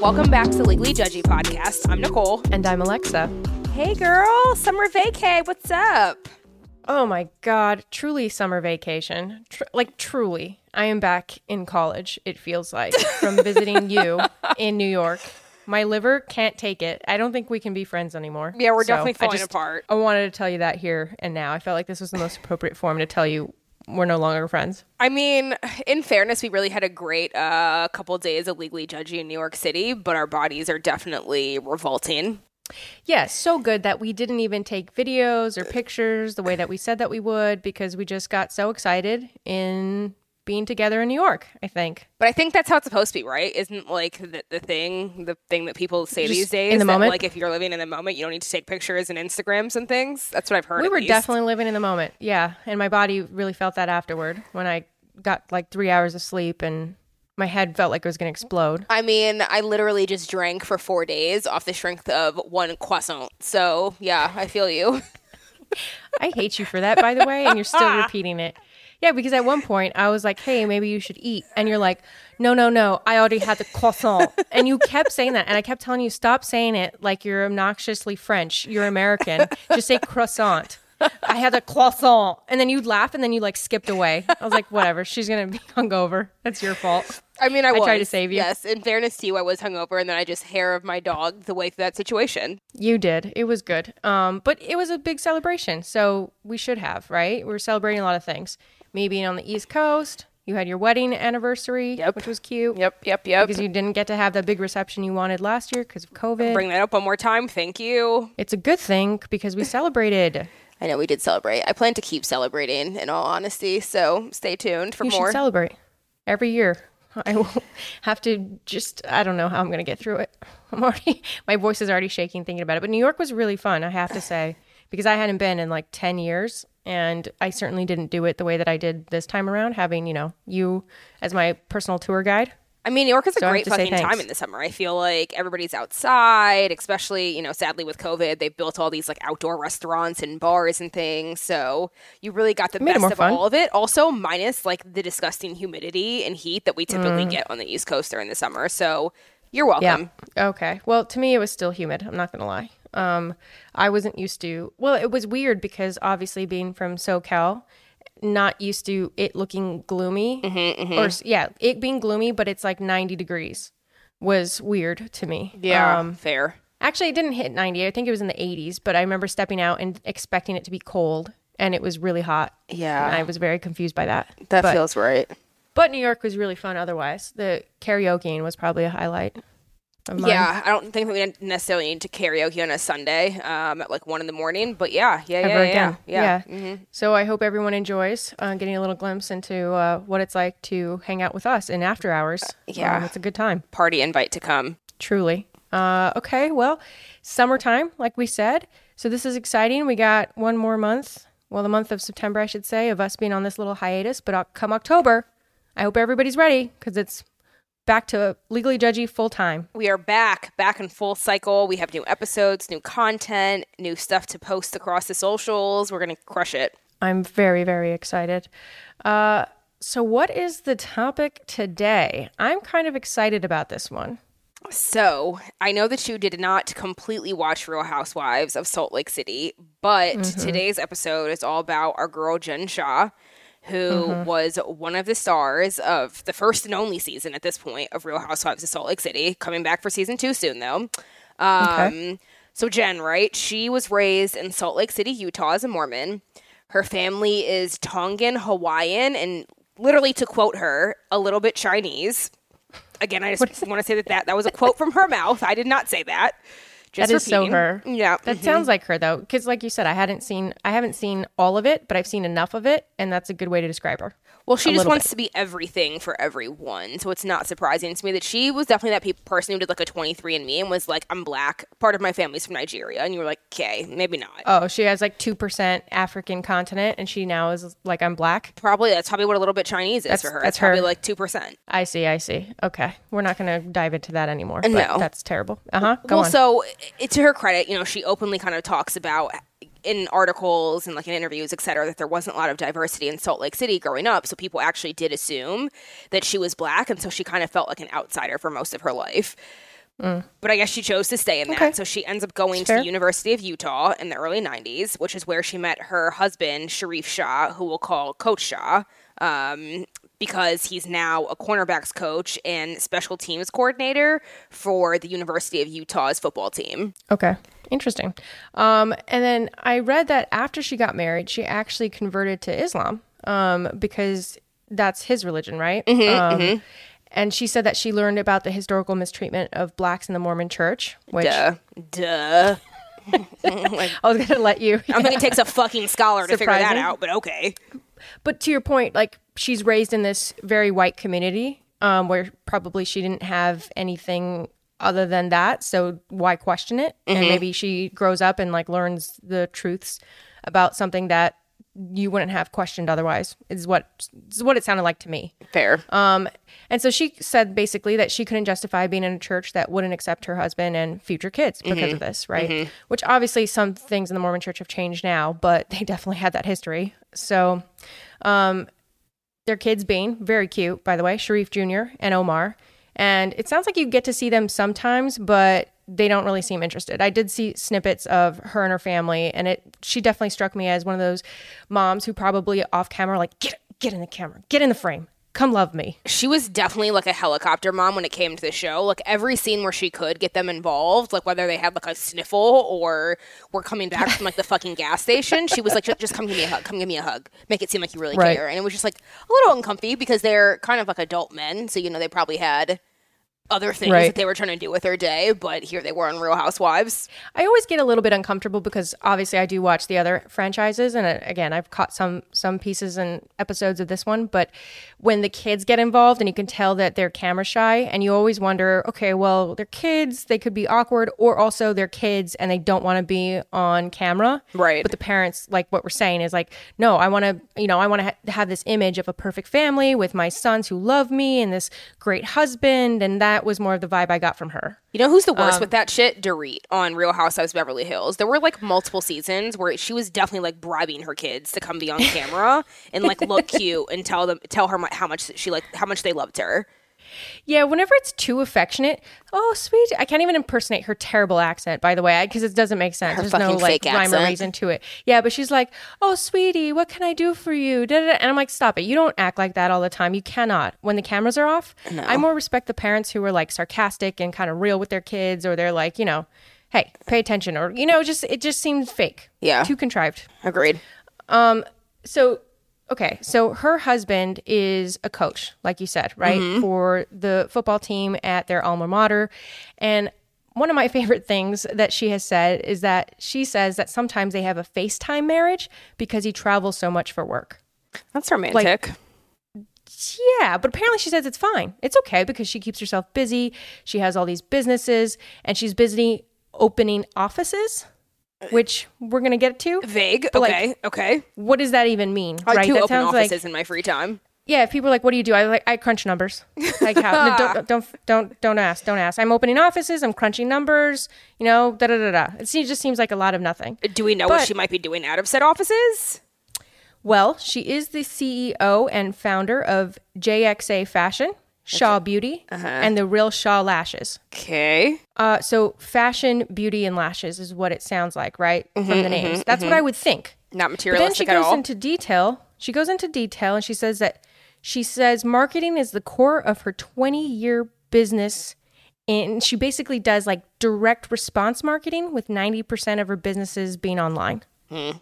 Welcome back to Legally Judgy Podcast. I'm Nicole. And I'm Alexa. Hey, girl, summer vacay. What's up? Oh my God, truly summer vacation. Tr- like, truly. I am back in college, it feels like, from visiting you in New York. My liver can't take it. I don't think we can be friends anymore. Yeah, we're So, definitely I falling apart. I wanted to tell you that here and now. I felt like this was the most appropriate form to tell you we're no longer friends. I mean, in fairness, we really had a great uh, couple days of Legally Judgy in New York City, but our bodies are definitely revolting. Yeah, so good that we didn't even take videos or pictures the way that we said that we would because we just got so excited in being together in New York, I think. But I think that's how it's supposed to be, right? Isn't like the, the thing, the thing that people say Just these days? in the that, moment? Like if you're living in the moment, you don't need to take pictures and Instagrams and things. That's what I've heard. We were least. definitely living in the moment. Yeah. And my body really felt that afterward when I got like three hours of sleep and my head felt like it was going to explode. I mean, I literally just drank for four days off the strength of one croissant. So yeah, I feel you. I hate you for that, by the way. And you're still repeating it. Yeah, because at one point I was like, hey, maybe you should eat. And you're like, no, no, no. I already had the croissant. And you kept saying that. And I kept telling you, stop saying it like you're obnoxiously French. You're American. Just say croissant. I had a croissant. And then you'd laugh and then you like skipped away. I was like, whatever. She's going to be hungover. That's your fault. I mean, I, was. tried to save you. Yes, in fairness to you, I was hungover, and then I just hair of my dog the way through that situation. You did. It was good. Um, but it was a big celebration. So we should have, right? We're celebrating a lot of things. Me being on the East Coast. You had your wedding anniversary, Yep. which was cute. Yep, yep, yep. Because you didn't get to have that big reception you wanted last year because of COVID. Bring that up one more time. Thank you. it's a good thing because we celebrated. I know we did celebrate. I plan to keep celebrating, in all honesty. So stay tuned for you more. should celebrate every year. I will have to just, I don't know how I'm going to get through it. I'm already, my voice is already shaking thinking about it. But New York was really fun, I have to say, because I hadn't been in like 10 years. And I certainly didn't do it the way that I did this time around, having, you know, you as my personal tour guide. I mean, New York is a So great fucking time in the summer. I feel like everybody's outside, especially, you know, sadly with COVID, they've built all these like outdoor restaurants and bars and things. So you really got the best of fun. all of it. Also, minus like the disgusting humidity and heat that we typically Mm. get on the East Coast during the summer. So you're welcome. Okay. Well, to me, it was still humid. I'm not going to lie. Um, I wasn't used to, well, it was weird because obviously being from SoCal, not used to it looking gloomy or yeah, it being gloomy, but it's like 90 degrees was weird to me. Um, fair. actually, it didn't hit 90. I think it was in the 80s, but I remember stepping out and expecting it to be cold and it was really hot. Yeah. And I was very confused by that. That but, feels right. but New York was really fun otherwise. The karaokeing was probably a highlight of mine. Yeah, I don't think we necessarily need to karaoke on a Sunday um, at like one in the morning, but yeah, yeah, ever yeah, yeah, again. yeah. Mm-hmm. So I hope everyone enjoys uh, getting a little glimpse into uh, what it's like to hang out with us in after hours. yeah. Um, it's a good time, Party invite to come. truly. Uh, okay, well, summertime, like we said. So this is exciting. We got one more month, well, the month of September, I should say, of us being on this little hiatus. But uh, come October, I hope everybody's ready because it's back to legally judgy full time. We are back, back in full cycle. We have new episodes, new content, new stuff to post across the socials. We're going to crush it. I'm very, very excited. Uh, so, what is the topic today? I'm kind of excited about this one. So, I know that you did not completely watch Real Housewives of Salt Lake City, but today's episode is all about our girl Jen Shah, who was one of the stars of the first and only season at this point of Real Housewives of Salt Lake City, coming back for season two soon, though. Um, Okay. So, Jen, right? She was raised in Salt Lake City, Utah, as a Mormon. Her family is Tongan Hawaiian, and literally, to quote her, a little bit Chinese. Again, I just want to say that, that that was a quote from her mouth. I did not say that. Just That is so her. Yeah. That mm-hmm. sounds like her though, because like you said, I hadn't seen I haven't seen all of it, but I've seen enough of it, and that's a good way to describe her. Well, she just wants to be everything for everyone. So it's not surprising to me that she was definitely that pe- person who did like a 23andMe and was like, I'm black. Part of my family's from Nigeria. And you were like, okay, maybe not. Oh, she has like two percent African continent, and she now is like I'm black. probably that's probably what a little bit Chinese is That's- for her. that's it's probably her. like 2%. I see, I see. Okay, we're not gonna dive into that anymore. But No. that's terrible. Uh huh. Go well, on. so it, to her credit, you know, she openly kind of talks about in articles and like in interviews, et cetera, that there wasn't a lot of diversity in Salt Lake City growing up. So people actually did assume that she was black. And so she kind of felt like an outsider for most of her life. But I guess she chose to stay in that. Okay. So she ends up going to the University of Utah in the early 90s, which is where she met her husband, Sharif Shah, who we'll call Coach Shah, um, because he's now a cornerbacks coach and special teams coordinator for the University of Utah's football team. Okay. Interesting. Um, and then I read that after she got married, she actually converted to Islam um, because that's his religion, right? um, And she said that she learned about the historical mistreatment of blacks in the Mormon church, which Duh. Duh. I was going to let you. I think it takes a fucking scholar to figure that out, but okay. But to your point, like she's raised in this very white community um, where probably she didn't have anything other than that. So why question it? And maybe she grows up and like learns the truths about something that you wouldn't have questioned otherwise. Is what is what it sounded like to me. Fair. Um, and so she said basically that she couldn't justify being in a church that wouldn't accept her husband and future kids because of this, right? Which obviously some things in the Mormon church have changed now, but they definitely had that history. So, um, their kids being very cute, by the way, Sharif Jr. and Omar. And it sounds like you get to see them sometimes, but they don't really seem interested. I did see snippets of her and her family, and it she definitely struck me as one of those moms who probably off camera like get get in the camera, get in the frame, come love me. she was definitely like a helicopter mom when it came to the show. Like every scene where she could get them involved, like whether they had like a sniffle or were coming back from like the fucking gas station, she was like, "Just- "Just come give me a hug. Come give me a hug. Make it seem like you really Right. care." And it was just like a little uncomfy because they're kind of like adult men, so you know they probably had other things Right. that they were trying to do with their day, but here they were on Real Housewives. I always get a little bit uncomfortable because obviously I do watch the other franchises, and uh, again, I've caught some some pieces and episodes of this one. But when the kids get involved, and you can tell that they're camera shy, and you always wonder, okay, well, they're kids, they could be awkward, or also they're kids and they don't want to be on camera, Right. But the parents, like what we're saying, is like, no, I want to, you know, I want to ha- have this image of a perfect family with my sons who love me and this great husband, and that was more of the vibe I got from her. You know who's the Um, worst with that shit? Dorit on Real Housewives of Beverly Hills. There were like multiple seasons where she was definitely like bribing her kids to come be on camera and like look cute and tell them tell her how much she like how much they loved her. Yeah, whenever it's too affectionate, oh sweet, I can't even impersonate her terrible accent. By the way, because it doesn't make sense. Her There's no like rhyme or reason to it. Yeah, but she's like, "Oh, sweetie, what can I do for you?" Da, da, da. And I'm like, "Stop it! You don't act like that all the time. You cannot. When the cameras are off, I more respect the parents who are like sarcastic and kind of real with their kids, or they're like, you know, hey, pay attention, or you know, just it just seems fake. Yeah. too contrived. Agreed. Um, so, okay, so her husband is a coach, like you said, right, mm-hmm. for the football team at their alma mater. And one of my favorite things that she has said is that she says that sometimes they have a FaceTime marriage because he travels so much for work. That's romantic. Yeah, but apparently she says it's fine. It's okay because she keeps herself busy. She has all these businesses and she's busy opening offices, which we're going to get to. Vague. like- Okay. okay. What does that even mean? I right? do that open sounds like offices in my free time. yeah, if people are like, "What do you do?" I like I crunch numbers. Like how? no, don't, don't don't don't ask. Don't ask. I'm opening offices. I'm crunching numbers. You know, da da da da. It seems, just seems like a lot of nothing. Uh, do we know what she might be doing out of said offices? Well, she is the CEO and founder of JXA Fashion, Shah Beauty, and the Real Shah Lashes. Okay. Uh, so fashion, beauty, and lashes is what it sounds like, right? From the names. That's what I would think. Not materialistic But then she goes into detail. She goes into detail and she says that she says marketing is the core of her 20 year business. And she basically does like direct response marketing with 90% of her businesses being online. Hmm.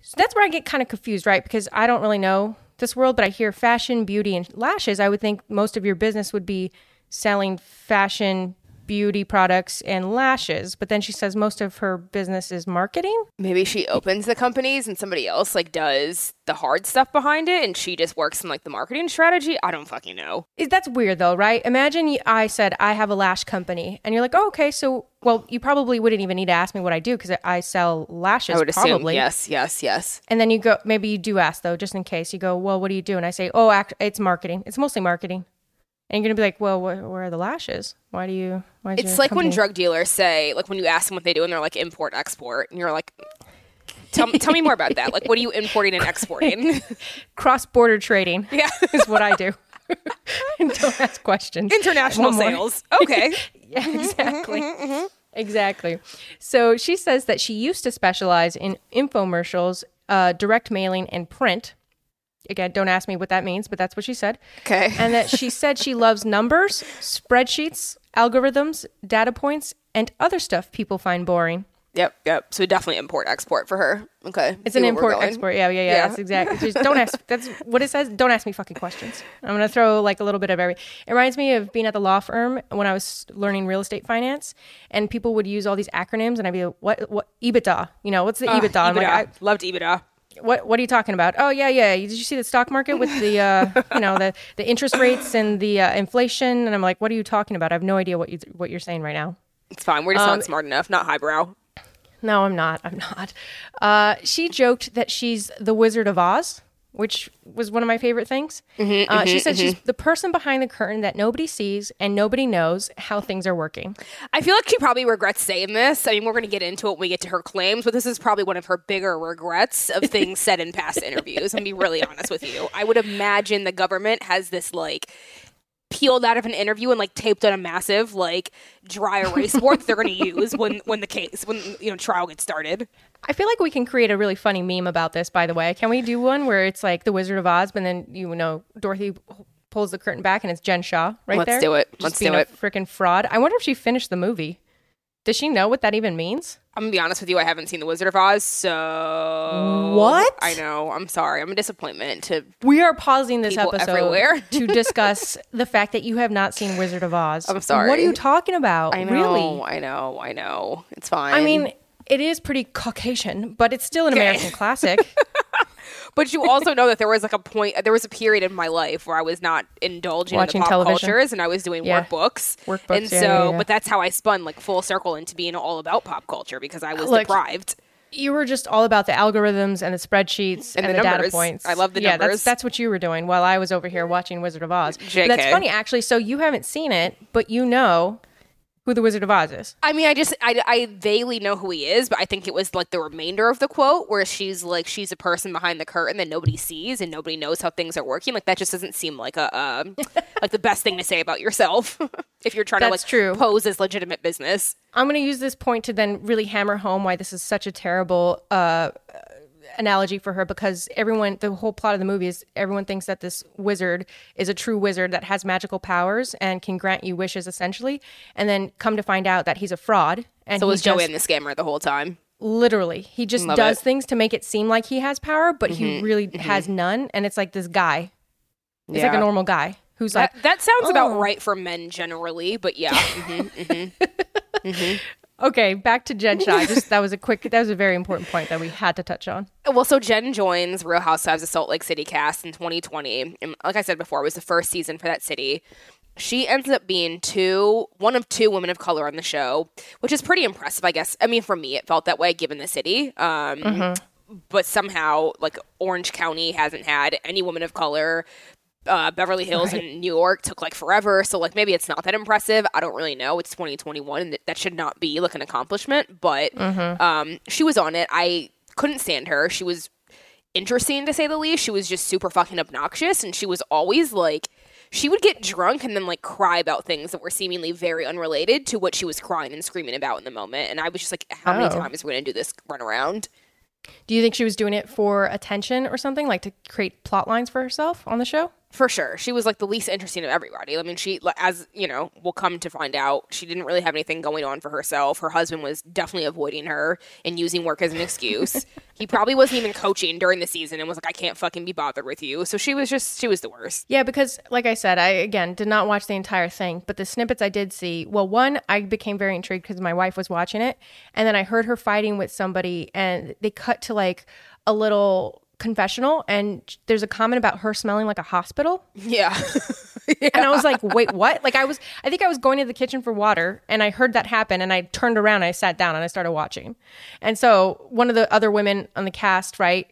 So that's where I get kind of confused, right? Because I don't really know this world, but I hear fashion, beauty, and lashes. I would think most of your business would be selling fashion, beauty products, and lashes. But then she says most of her business is marketing. Maybe she opens the companies and somebody else like does the hard stuff behind it and she just works in like the marketing strategy. I don't fucking know. Is- That's weird though, right? Imagine I said I have a lash company, and you're like, "Oh, okay." So, well, you probably wouldn't even need to ask me what I do because I sell lashes. I would assume probably. yes, yes, yes. And then you go, maybe you do ask though, just in case. You go, "Well, what do you do?" And I say, "Oh, act- it's marketing. It's mostly marketing." And you're gonna be like, "Well, wh- where are the lashes? Why do you?" Why It's like when drug dealers say, like when you ask them what they do and they're like import export, and you're like, tell me, tell me more about that. Like, what are you importing and exporting? cross border trading. Yeah. is what I do. and don't ask questions. International sales. Okay. Yeah, mm-hmm, exactly. Mm-hmm, mm-hmm, exactly. So she says that she used to specialize in infomercials, uh, direct mailing, and print. Again, don't ask me what that means, but that's what she said. Okay. And that she said she loves numbers, spreadsheets, algorithms, data points, and other stuff people find boring. Yep, yep. So definitely import export for her. Okay. It's See an import export. Yeah, yeah, yeah, Yeah. That's exactly. Just don't ask. That's what it says. Don't ask me fucking questions. I'm gonna throw like a little bit of every. It reminds me of being at the law firm when I was learning real estate finance, and people would use all these acronyms, and I'd be like, "What? What? EBITDA? You know, what's the Ah, EBITDA?" I'm like, EBITDA. I, Loved EBITDA. What what are you talking about? Oh yeah, yeah. Did you see the stock market with the uh, you know the the interest rates and the uh, inflation? And I'm like, what are you talking about? I have no idea what you what you're saying right now. It's fine. We're just Um, not smart enough. Not highbrow. No, I'm not. I'm not. Uh, she joked that she's the Wizard of Oz, which was one of my favorite things. Mm-hmm, uh, she mm-hmm, said she's mm-hmm. the person behind the curtain that nobody sees and nobody knows how things are working. I feel like she probably regrets saying this. I mean, we're going to get into it when we get to her claims, but this is probably one of her bigger regrets of things said in past interviews. I'm be really honest with you. I would imagine the government has this like peeled out of an interview and like taped on a massive like dry erase board that they're going to use when when the case when you know trial gets started. I feel like we can create a really funny meme about this. By the way, can we do one where it's like the Wizard of Oz, but then you know Dorothy pulls the curtain back and it's Jen Shah right there? Let's there? do it. Just Let's do a it. Freaking fraud. I wonder if she finished the movie. Does she know what that even means? I'm gonna be honest with you. I haven't seen The Wizard of Oz, so What? I know. I'm sorry. I'm a disappointment to We are pausing this episode everywhere. to discuss the fact that you have not seen Wizard of Oz. I'm sorry. What are you talking about? I know. Really? I know. I know. It's fine. I mean, it is pretty Caucasian, but it's still an Okay. American classic. But you also know that there was like a point, there was a period in my life where I was not indulging Watching in the pop television? cultures and I was doing Yeah. workbooks. Workbooks, And yeah, so, yeah, but that's how I spun like full circle into being all about pop culture because I was Look, deprived. you were just all about the algorithms and the spreadsheets and, And the, the data points. I love the yeah, numbers. That's, that's what you were doing while I was over here watching Wizard of Oz. JK. that's funny, actually. So you haven't seen it, but you know who the Wizard of Oz is. I mean, I just, I, I vaguely know who he is, but I think it was like the remainder of the quote where she's like, she's a person behind the curtain that nobody sees and nobody knows how things are working. Like that just doesn't seem like a, um, like the best thing to say about yourself if you're trying That's to like true. pose as legitimate business. I'm going to use this point to then really hammer home why this is such a terrible uh, analogy for her because everyone, the whole plot of the movie is everyone thinks that this wizard is a true wizard that has magical powers and can grant you wishes essentially. And then come to find out that he's a fraud. And So he was just- Joanne the scammer the whole time? literally he just Love does it. things to make it seem like he has power but he Mm-hmm, really has none and it's like this guy it's like a normal guy who's like That, that sounds about Oh. right for men generally, but yeah. mhm. okay back to jen shah just that was a quick that was a very important point that we had to touch on Well, so Jen joins Real Housewives of Salt Lake City cast in 2020. And like I said before, it was the first season for that city. She ends up being two, one of two women of color on the show, which is pretty impressive, I guess. I mean, for me, it felt that way given the city. Um, But somehow, like Orange County hasn't had any woman of color. Uh, Beverly Hills and New York took like forever, so like maybe it's not that impressive. I don't really know. It's 2021, and th- that should not be like an accomplishment. But um, she was on it. I couldn't stand her. She was interesting to say the least. She was just super fucking obnoxious, and she was always like, she would get drunk and then like cry about things that were seemingly very unrelated to what she was crying and screaming about in the moment. And I was just like, how many Oh. times are we gonna do this run around? do you think she was doing it for attention or something like to create plot lines for herself on the show For sure. She was like the least interesting of everybody. I mean, she, as you know, we'll come to find out, she didn't really have anything going on for herself. Her husband was definitely avoiding her and using work as an excuse. he probably wasn't even coaching during the season and was like, I can't fucking be bothered with you. So she was just, she was the worst. Yeah, because like I said, I again did not watch the entire thing, but the snippets I did see, well, one, I became very intrigued because my wife was watching it, and then I heard her fighting with somebody, and they cut to like a little confessional, and there's a comment about her smelling like a hospital, Yeah. and I was like, wait, what? Like I was, I think I was going to the kitchen for water, and I heard that happen, and I turned around, and I sat down, and I started watching, and so one of the other women on the cast, right,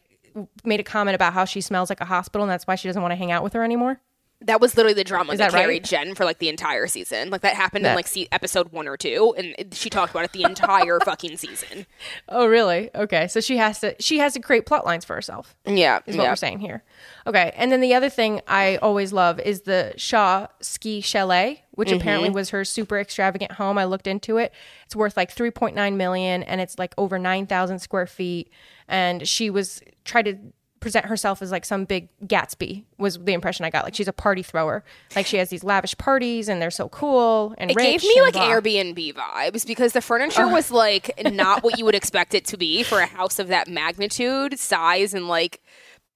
made a comment about how she smells like a hospital, and that's why she doesn't want to hang out with her anymore. That was literally the drama Is that, that right? carried Jen for like the entire season. Like that happened in like see, episode one or two, and she talked about it the entire fucking season. Oh, really? Okay. So she has to she has to create plot lines for herself. Yeah, Is what we're saying here. Okay. And then the other thing I always love is the Shah Ski Chalet, which mm-hmm. apparently was her super extravagant home. I looked into it. It's worth like 3.9 million and it's like over 9,000 square feet. And she was tried to present herself as like some big Gatsby was the impression I got. Like she's a party thrower. Like she has these lavish parties and they're so cool and It gave me like blah. Airbnb vibes because the furniture was like not what you would expect it to be for a house of that magnitude, size, and like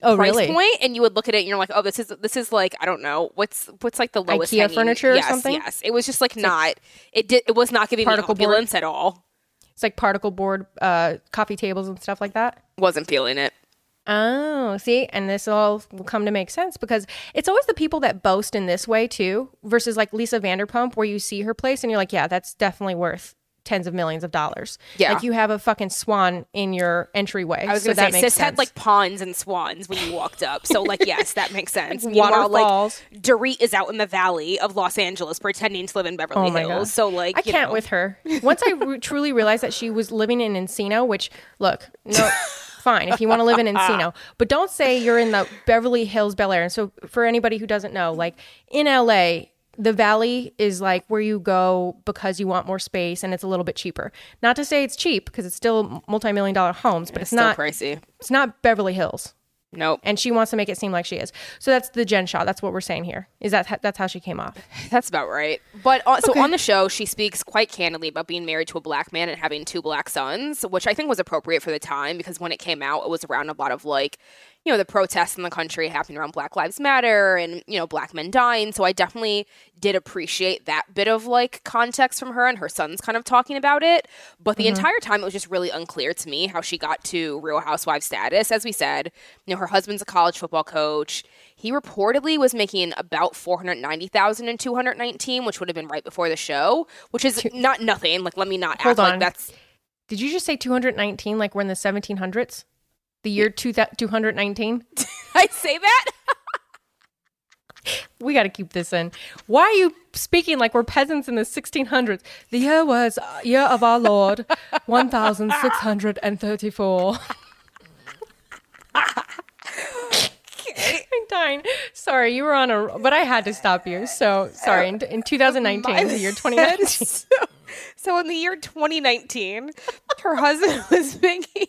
Oh, price really? point. And you would look at it and you're like, oh, this is this is like I don't know what's what's like the lowest IKEA hanging- furniture or something? Yes, it was just like not. It did. It was not giving me Particle board? at all. It's like particle board uh, coffee tables and stuff like that. Wasn't feeling it. Oh, see, and this all will come to make sense because it's always the people that boast in this way too, versus like Lisa Vanderpump, where you see her place and you're like, yeah, that's definitely worth tens of millions of dollars. Yeah. like you have a fucking swan in your entryway. I was gonna that say, sis had like ponds and swans when you walked up. So like, yes, that makes sense. Meanwhile, Waterfalls. like Dorit is out in the valley of Los Angeles pretending to live in Beverly Oh Hills. God. So like, I can't know. with her. Once I re- truly realized that she was living in Encino, which look, no, fine if you want to live in Encino, but don't say you're in the Beverly Hills Bel Air. And so, for anybody who doesn't know, like in LA, the Valley is like where you go because you want more space and it's a little bit cheaper. Not to say it's cheap because it's still multi-million dollar homes, but it's, Still not. pricey. It's not Beverly Hills. Nope. And she wants to make it seem like she is. So that's the Jen Shah. That's what we're saying here. Is that that's how she came off? That's about right. But uh, so on the show, she speaks quite candidly about being married to a black man and having two black sons, which I think was appropriate for the time because when it came out, it was around a lot of like, you know, the protests in the country happening around Black Lives Matter and, you know, black men dying. So I definitely did appreciate that bit of like context from her and her sons kind of talking about it. But the mm-hmm. entire time, it was just really unclear to me how she got to Real Housewives status. As we said, you know, her husband's a college football coach. He reportedly was making about 490,000 in 219, which would have been right before the show, which is not nothing. Like let me not Hold act like on. that's Did you just say 219 like we're in the 1700s? The year two 219? I say that. We got to keep this in. Why are you speaking like we're peasants in the 1600s? The year was uh, year of our Lord 1634. I'm dying. Sorry, you were on a, but I had to stop you. So sorry. In, in 2019, the year 2019. so, so in the year 2019, her husband was making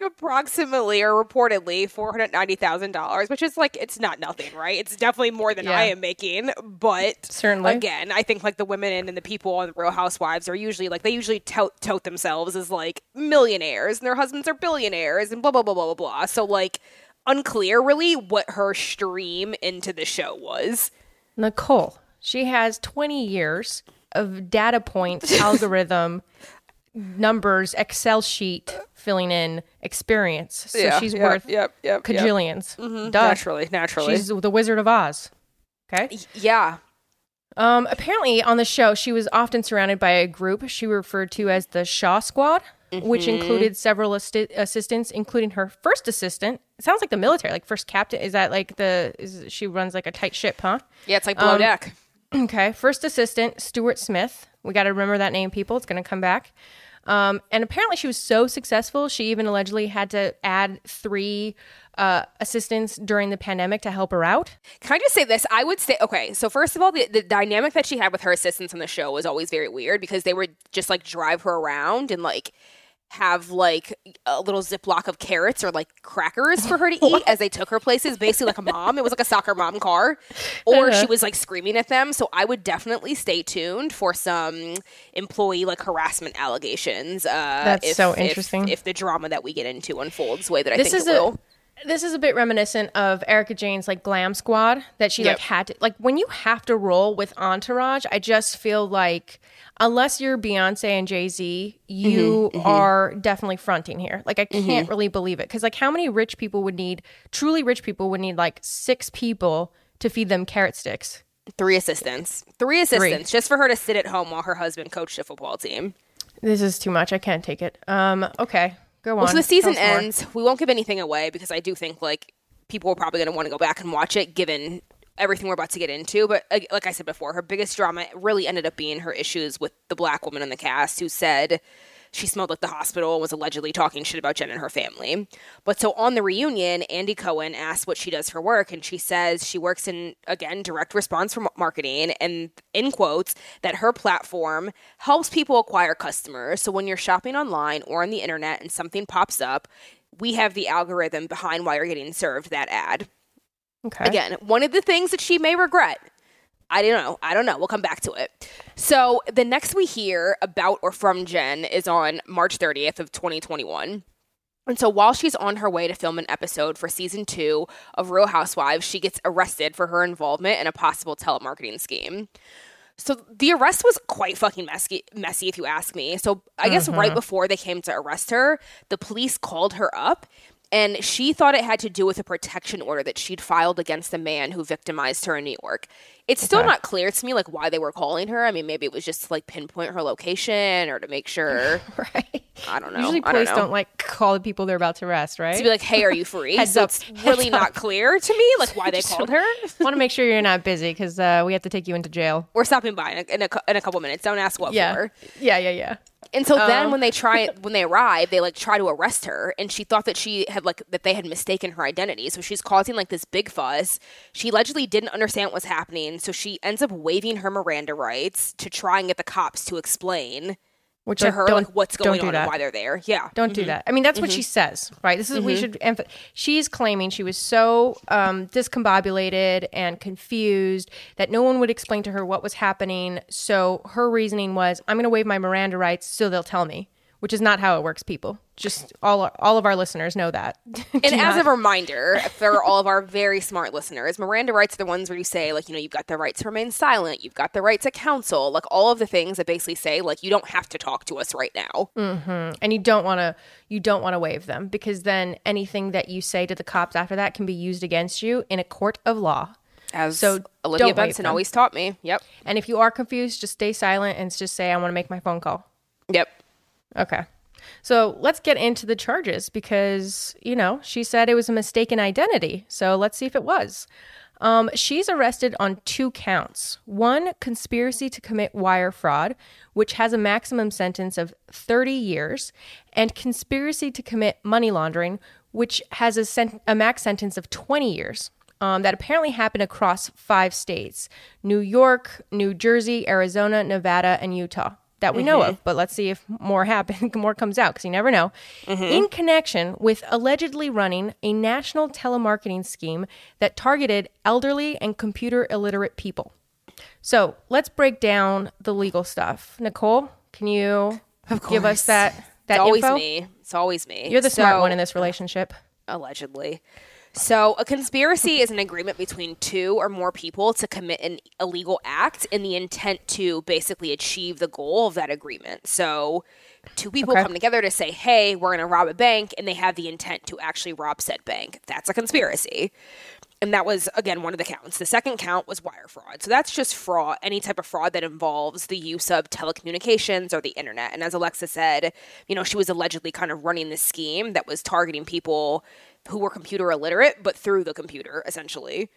approximately or reportedly $490,000, which is like, it's not nothing, right? It's definitely more than Yeah. I am making. But Certainly. again, I think like the women and the people on the Real Housewives are usually like, they usually tout, tout themselves as like millionaires and their husbands are billionaires and blah, blah, blah, blah, blah, blah. So like, unclear really what her stream into the show was. Nicole, she has 20 years of data points, algorithm, numbers, Excel sheet filling in experience. So she's worth yep, yep, cajillions. Mm-hmm, Duh. Naturally, naturally. She's the Wizard of Oz. Okay. yeah. Um, apparently, on the show, she was often surrounded by a group she referred to as the Shah Squad, which mm-hmm. included several assi- assistants, including her first assistant. It sounds like the military, like first captain. Is that like the? Is she runs like a tight ship, huh? Yeah, it's like below um, deck. Okay, first assistant Stuart Smith. We got to remember that name, people. It's going to come back. Um, and apparently, she was so successful, she even allegedly had to add three uh, assistants during the pandemic to help her out. Can I just say this? I would say, okay, so first of all, the, the dynamic that she had with her assistants on the show was always very weird because they would just like drive her around and like have like a little ziploc of carrots or like crackers for her to eat as they took her places, basically like a mom. It was like a soccer mom car. Or she was like screaming at them. So I would definitely stay tuned for some employee like harassment allegations. Uh, That's if- so if- interesting. If, the drama that we get into unfolds the way that I This think is it a will. This is a bit reminiscent of Erika Jayne's like glam squad that she Yep. like had to like when you have to roll with entourage. I just feel like unless you're Beyonce and Jay Z, you Mm-hmm, are definitely fronting here. Like I can't really believe it because like how many rich people would need truly rich people would need like six people to feed them carrot sticks. Three assistants. Three assistants just for her to sit at home while her husband coached a football team. This is too much. I can't take it. Um. Okay. Go on. Well, so the season ends. We won't give anything away because I do think like people are probably going to want to go back and watch it given everything we're about to get into. But uh, like I said before, her biggest drama really ended up being her issues with the black woman in the cast who said she smelled like the hospital and was allegedly talking shit about Jen and her family. But so on the reunion, Andy Cohen asks what she does for work, and she says she works in, again, direct response for marketing, and in quotes, that her platform helps people acquire customers. So when you're shopping online or on the internet and something pops up, we have the algorithm behind why you're getting served that ad. Okay. Again, one of the things that she may regret. I don't know. I don't know. We'll come back to it. So the next we hear about or from Jen is on March 30th of 2021. And so while she's on her way to film an episode for season two of Real Housewives, she gets arrested for her involvement in a possible telemarketing scheme. So the arrest was quite fucking messy, messy if you ask me. So I guess right mm-hmm. before they came to arrest her, the police called her up and she thought it had to do with a protection order that she'd filed against the man who victimized her in New York. It's still Okay. not clear to me like why they were calling her. I mean, maybe it was just to like pinpoint her location or to make sure. Right. I don't know. Usually I don't police don't, like call the people they're about to arrest, right? to be like, "Hey, are you free?" Heads so up. it's really not clear to me like why they called her. Want to make sure you're not busy because uh, we have to take you into jail. We're stopping by in a, in a, in a couple minutes. Don't ask what Yeah. for. Yeah, yeah, yeah. And so then Um. when they try when they arrive, they like try to arrest her and she thought that she had like that they had mistaken her identity. So she's causing like this big fuss. She allegedly didn't understand what was happening, so she ends up waiving her Miranda rights to try and get the cops to explain Which to her like what's going on that. and why they're there. Yeah. Don't do that. I mean, that's what Mm-hmm. she says, right? This is we should. Emph- she's claiming she was so um, discombobulated and confused that no one would explain to her what was happening. So her reasoning was, "I'm going to waive my Miranda rights, so they'll tell me." Which is not how it works, people. Just all all of our listeners know that. And as a reminder for all of our very smart listeners, Miranda rights are the ones where you say, like, you know, you've got the right to remain silent, you've got the right to counsel, like all of the things that basically say, like, you don't have to talk to us right now. Mm-hmm. and you don't want to you don't want to waive them because then anything that you say to the cops after that can be used against you in a court of law. As So Olivia Benson always taught me. Yep. And if you are confused, just stay silent and just say, I want to make my phone call. Yep. Okay. So let's get into the charges because, you know, she said it was a mistaken identity. So let's see if it was. Um, she's arrested on two counts one, conspiracy to commit wire fraud, which has a maximum sentence of 30 years, and conspiracy to commit money laundering, which has a, sent- a max sentence of 20 years. Um, that apparently happened across five states New York, New Jersey, Arizona, Nevada, and Utah that we know of, mm-hmm. but let's see if more happen, more comes out because you never know. Mm-hmm. In connection with allegedly running a national telemarketing scheme that targeted elderly and computer illiterate people. So let's break down the legal stuff. Nicole, can you give us that that It's always info? me. It's always me. You're the smart So- one in this relationship. allegedly. So, a conspiracy is an agreement between two or more people to commit an illegal act in the intent to basically achieve the goal of that agreement. So, two people Okay. come together to say, hey, we're going to rob a bank, and they have the intent to actually rob said bank. That's a conspiracy. And that was, again, one of the counts. The second count was wire fraud. So that's just fraud, any type of fraud that involves the use of telecommunications or the internet. And as Alexa said, you know, she was allegedly kind of running this scheme that was targeting people who were computer illiterate, but through the computer, essentially.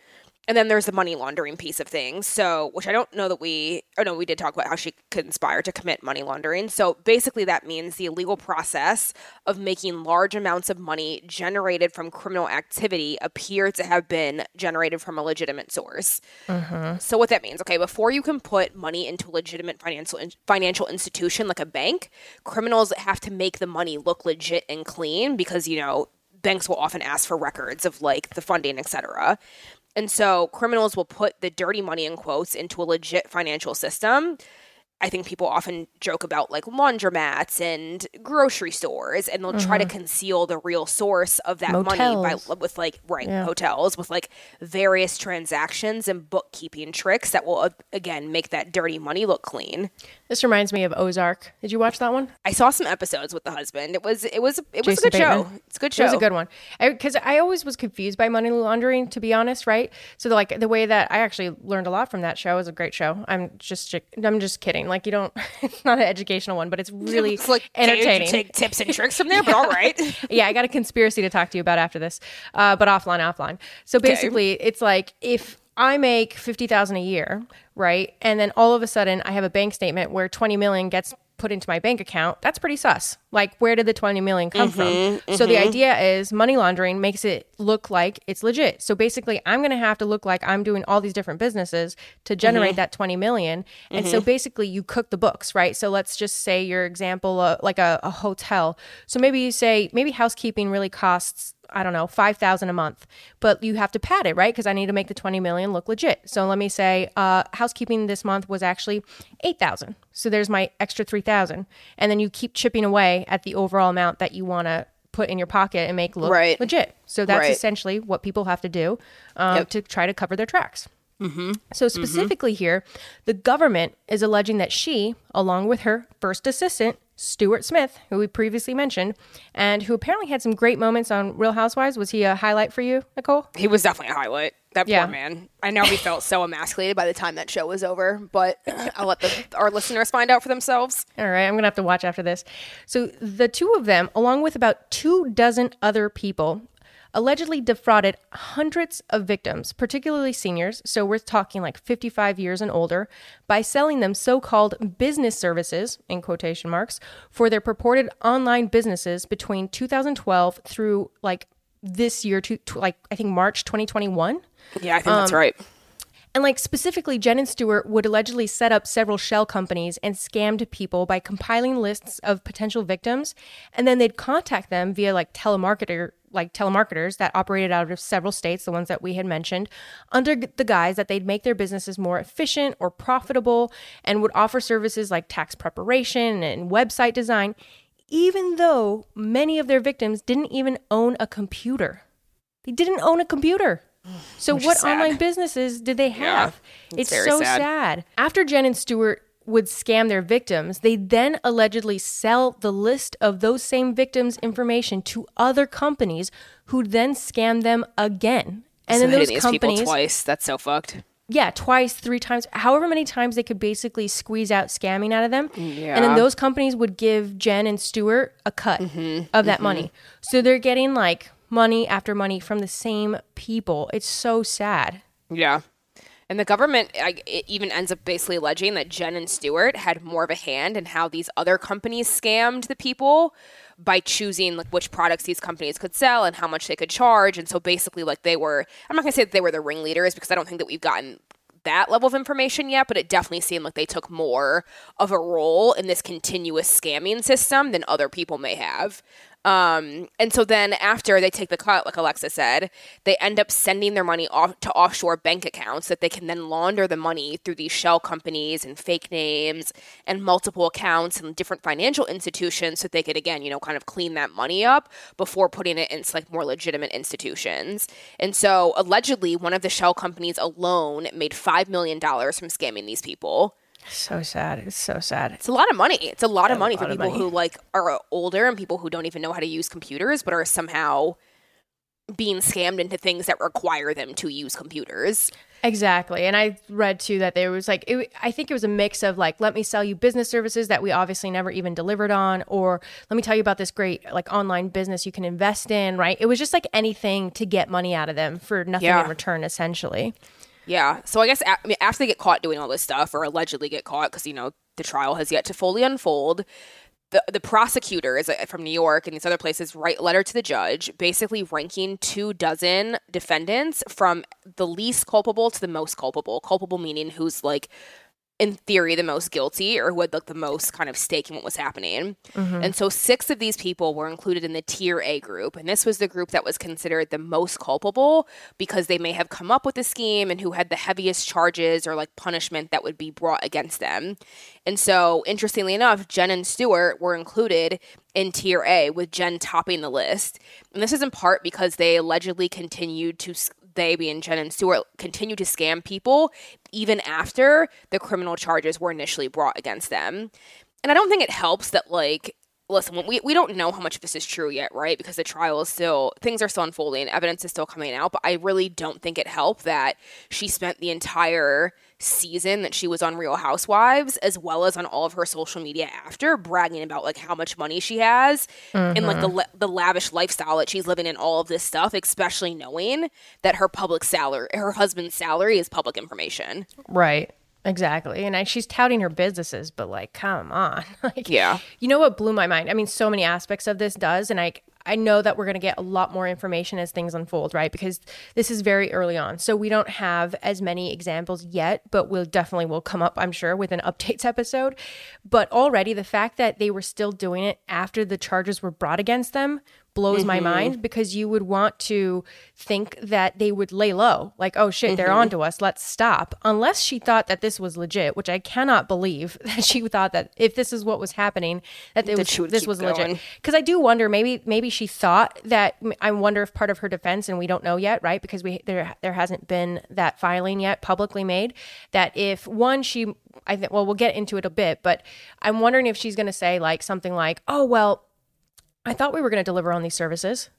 And then there's the money laundering piece of things. So, which I don't know that we, oh no, we did talk about how she conspired to commit money laundering. So basically, that means the illegal process of making large amounts of money generated from criminal activity appear to have been generated from a legitimate source. Mm-hmm. So what that means, okay, before you can put money into a legitimate financial financial institution like a bank, criminals have to make the money look legit and clean because you know banks will often ask for records of like the funding, etc. And so criminals will put the dirty money in quotes into a legit financial system. I think people often joke about like laundromats and grocery stores, and they'll try to conceal the real source of that money by with like right Yeah. hotels with like various transactions and bookkeeping tricks that will uh, again make that dirty money look clean. This reminds me of Ozark. Did you watch that one? I saw some episodes with the husband. It was it was it was Jason a good show. It's a good show. It was a good one because I, always was confused by money laundering, to be honest. Right? So the, like the way that I actually learned a lot from that show It was a great show. I'm just I'm just kidding. Like you don't, it's not an educational one, but it's really It's like okay, you entertaining. take tips and tricks from there, but all right. yeah, I got a conspiracy to talk to you about after this, uh, but offline, offline. So basically, it's like if I make 50,000 a year, right? And then all of a sudden I have a bank statement where 20 million gets put into my bank account. That's pretty sus. Like where did the 20 million come mm-hmm, from? So the mm-hmm. idea is money laundering makes it look like it's legit. So basically I'm going to have to look like I'm doing all these different businesses to mm-hmm. generate that 20 million. And so basically you cook the books, right? So let's just say your example uh, like a, a hotel. So maybe you say maybe housekeeping really costs I don't know, 5,000 a month, but you have to pad it, right? Because I need to make the 20 million look legit. So let me say uh, housekeeping this month was actually 8,000. So there's my extra 3,000. And then you keep chipping away at the overall amount that you want to put in your pocket and make look Right. legit. So that's Right. essentially what people have to do um, Yep. to try to cover their tracks. So, specifically here, the government is alleging that she, along with her first assistant, Stuart Smith, who we previously mentioned, and who apparently had some great moments on Real Housewives. Was he a highlight for you, Nicole? He was definitely a highlight. That Yeah. poor man. I know he felt so emasculated by the time that show was over, but I'll let the, our listeners find out for themselves. All right, I'm going to have to watch after this. So, the two of them, along with about two dozen other people, allegedly defrauded hundreds of victims, particularly seniors, so we're talking like 55 years and older, by selling them so called business services, in quotation marks, for their purported online businesses between 2012 through like this year, to, to like I think March 2021. Yeah, I think Um, that's right. And like specifically, Jen and Stuart would allegedly set up several shell companies and scammed people by compiling lists of potential victims, and then they'd contact them via like telemarketer, like telemarketers that operated out of several states, the ones that we had mentioned, under the guise that they'd make their businesses more efficient or profitable, and would offer services like tax preparation and website design, even though many of their victims didn't even own a computer. They didn't own a computer. So Which what online businesses did they have? it's it's so sad. sad. After Jen and Stuart would scam their victims, they then allegedly sell the list of those same victims' information to other companies who then scam them again. And so then those these companies, people twice. That's so fucked. yeah, twice, three times, however many times they could basically squeeze out scamming out of them. Yeah. And then those companies would give Jen and Stuart a cut Mm-hmm. of that money. So they're getting like money after money from the same people. It's so sad. Yeah. And the government even ends up basically alleging that Jen and Stuart had more of a hand in how these other companies scammed the people by choosing like which products these companies could sell and how much they could charge. And so basically, like they were, I'm not going to say that they were the ringleaders because I don't think that we've gotten that level of information yet, but it definitely seemed like they took more of a role in this continuous scamming system than other people may have. Um, and so then after they take the cut, like Alexa said, they end up sending their money off to offshore bank accounts that they can then launder the money through these shell companies and fake names and multiple accounts and different financial institutions so they could again, you know, kind of clean that money up before putting it into like more legitimate institutions. And so allegedly one of the shell companies alone made five million dollars from scamming these people. So sad. It's so sad. It's a lot of money. It's a lot of money for lot of people money. who like are older and people who don't even know how to use computers, but are somehow being scammed into things that require them to use computers. Exactly. And I read too that there was like, it, I think it was a mix of like, let me sell you business services that we obviously never even delivered on, or let me tell you about this great like online business you can invest in, right? It was just like anything to get money out of them for nothing Yeah. in return, essentially. Yeah. So I guess I mean, after they get caught doing all this stuff, or allegedly get caught, because you know the trial has yet to fully unfold. The, the prosecutors uh, from New York and these other places write letter to the judge, basically ranking two dozen defendants from the least culpable to the most culpable. Culpable meaning who's like, in theory, the most guilty or who had like the most kind of stake in what was happening. Mm-hmm. And so six of these people were included in the tier A group. And this was the group that was considered the most culpable because they may have come up with the scheme and who had the heaviest charges or like punishment that would be brought against them. And so, interestingly enough, Jen and Stuart were included in tier A, with Jen topping the list. And this is in part because they allegedly continued to. They, being Jen and Stuart, continued to scam people even after the criminal charges were initially brought against them. And I don't think it helps that, like, listen, we, we don't know how much of this is true yet, right? Because the trial is still, things are still unfolding, evidence is still coming out. But I really don't think it helped that she spent the entire season that she was on Real Housewives, as well as on all of her social media after, bragging about like how much money she has mm-hmm. and like the mm-hmm. the lavish lifestyle that she's living in. All of this stuff, especially knowing that her public salary, her husband's salary, is public information. Right. Exactly. And I, she's touting her businesses, but like, come on. like, yeah. You know what blew my mind? I mean, so many aspects of this does. And I, I know that we're going to get a lot more information as things unfold, right? Because this is very early on. So we don't have as many examples yet, but we'll definitely will come up, I'm sure, with an updates episode. But already the fact that they were still doing it after the charges were brought against them blows mm-hmm. my mind because you would want to think that they would lay low, like, oh shit, mm-hmm. they're on to us, let's stop. Unless she thought that this was legit, which I cannot believe that she thought that if this is what was happening, that, that was, this was going. legit. Because I do wonder, maybe maybe she thought that. I wonder if part of her defense, and we don't know yet, right? Because we there there hasn't been that filing yet publicly made. That if one she I think well we'll get into it a bit, but I'm wondering if she's going to say like something like, "Oh well, I thought we were going to deliver on these services,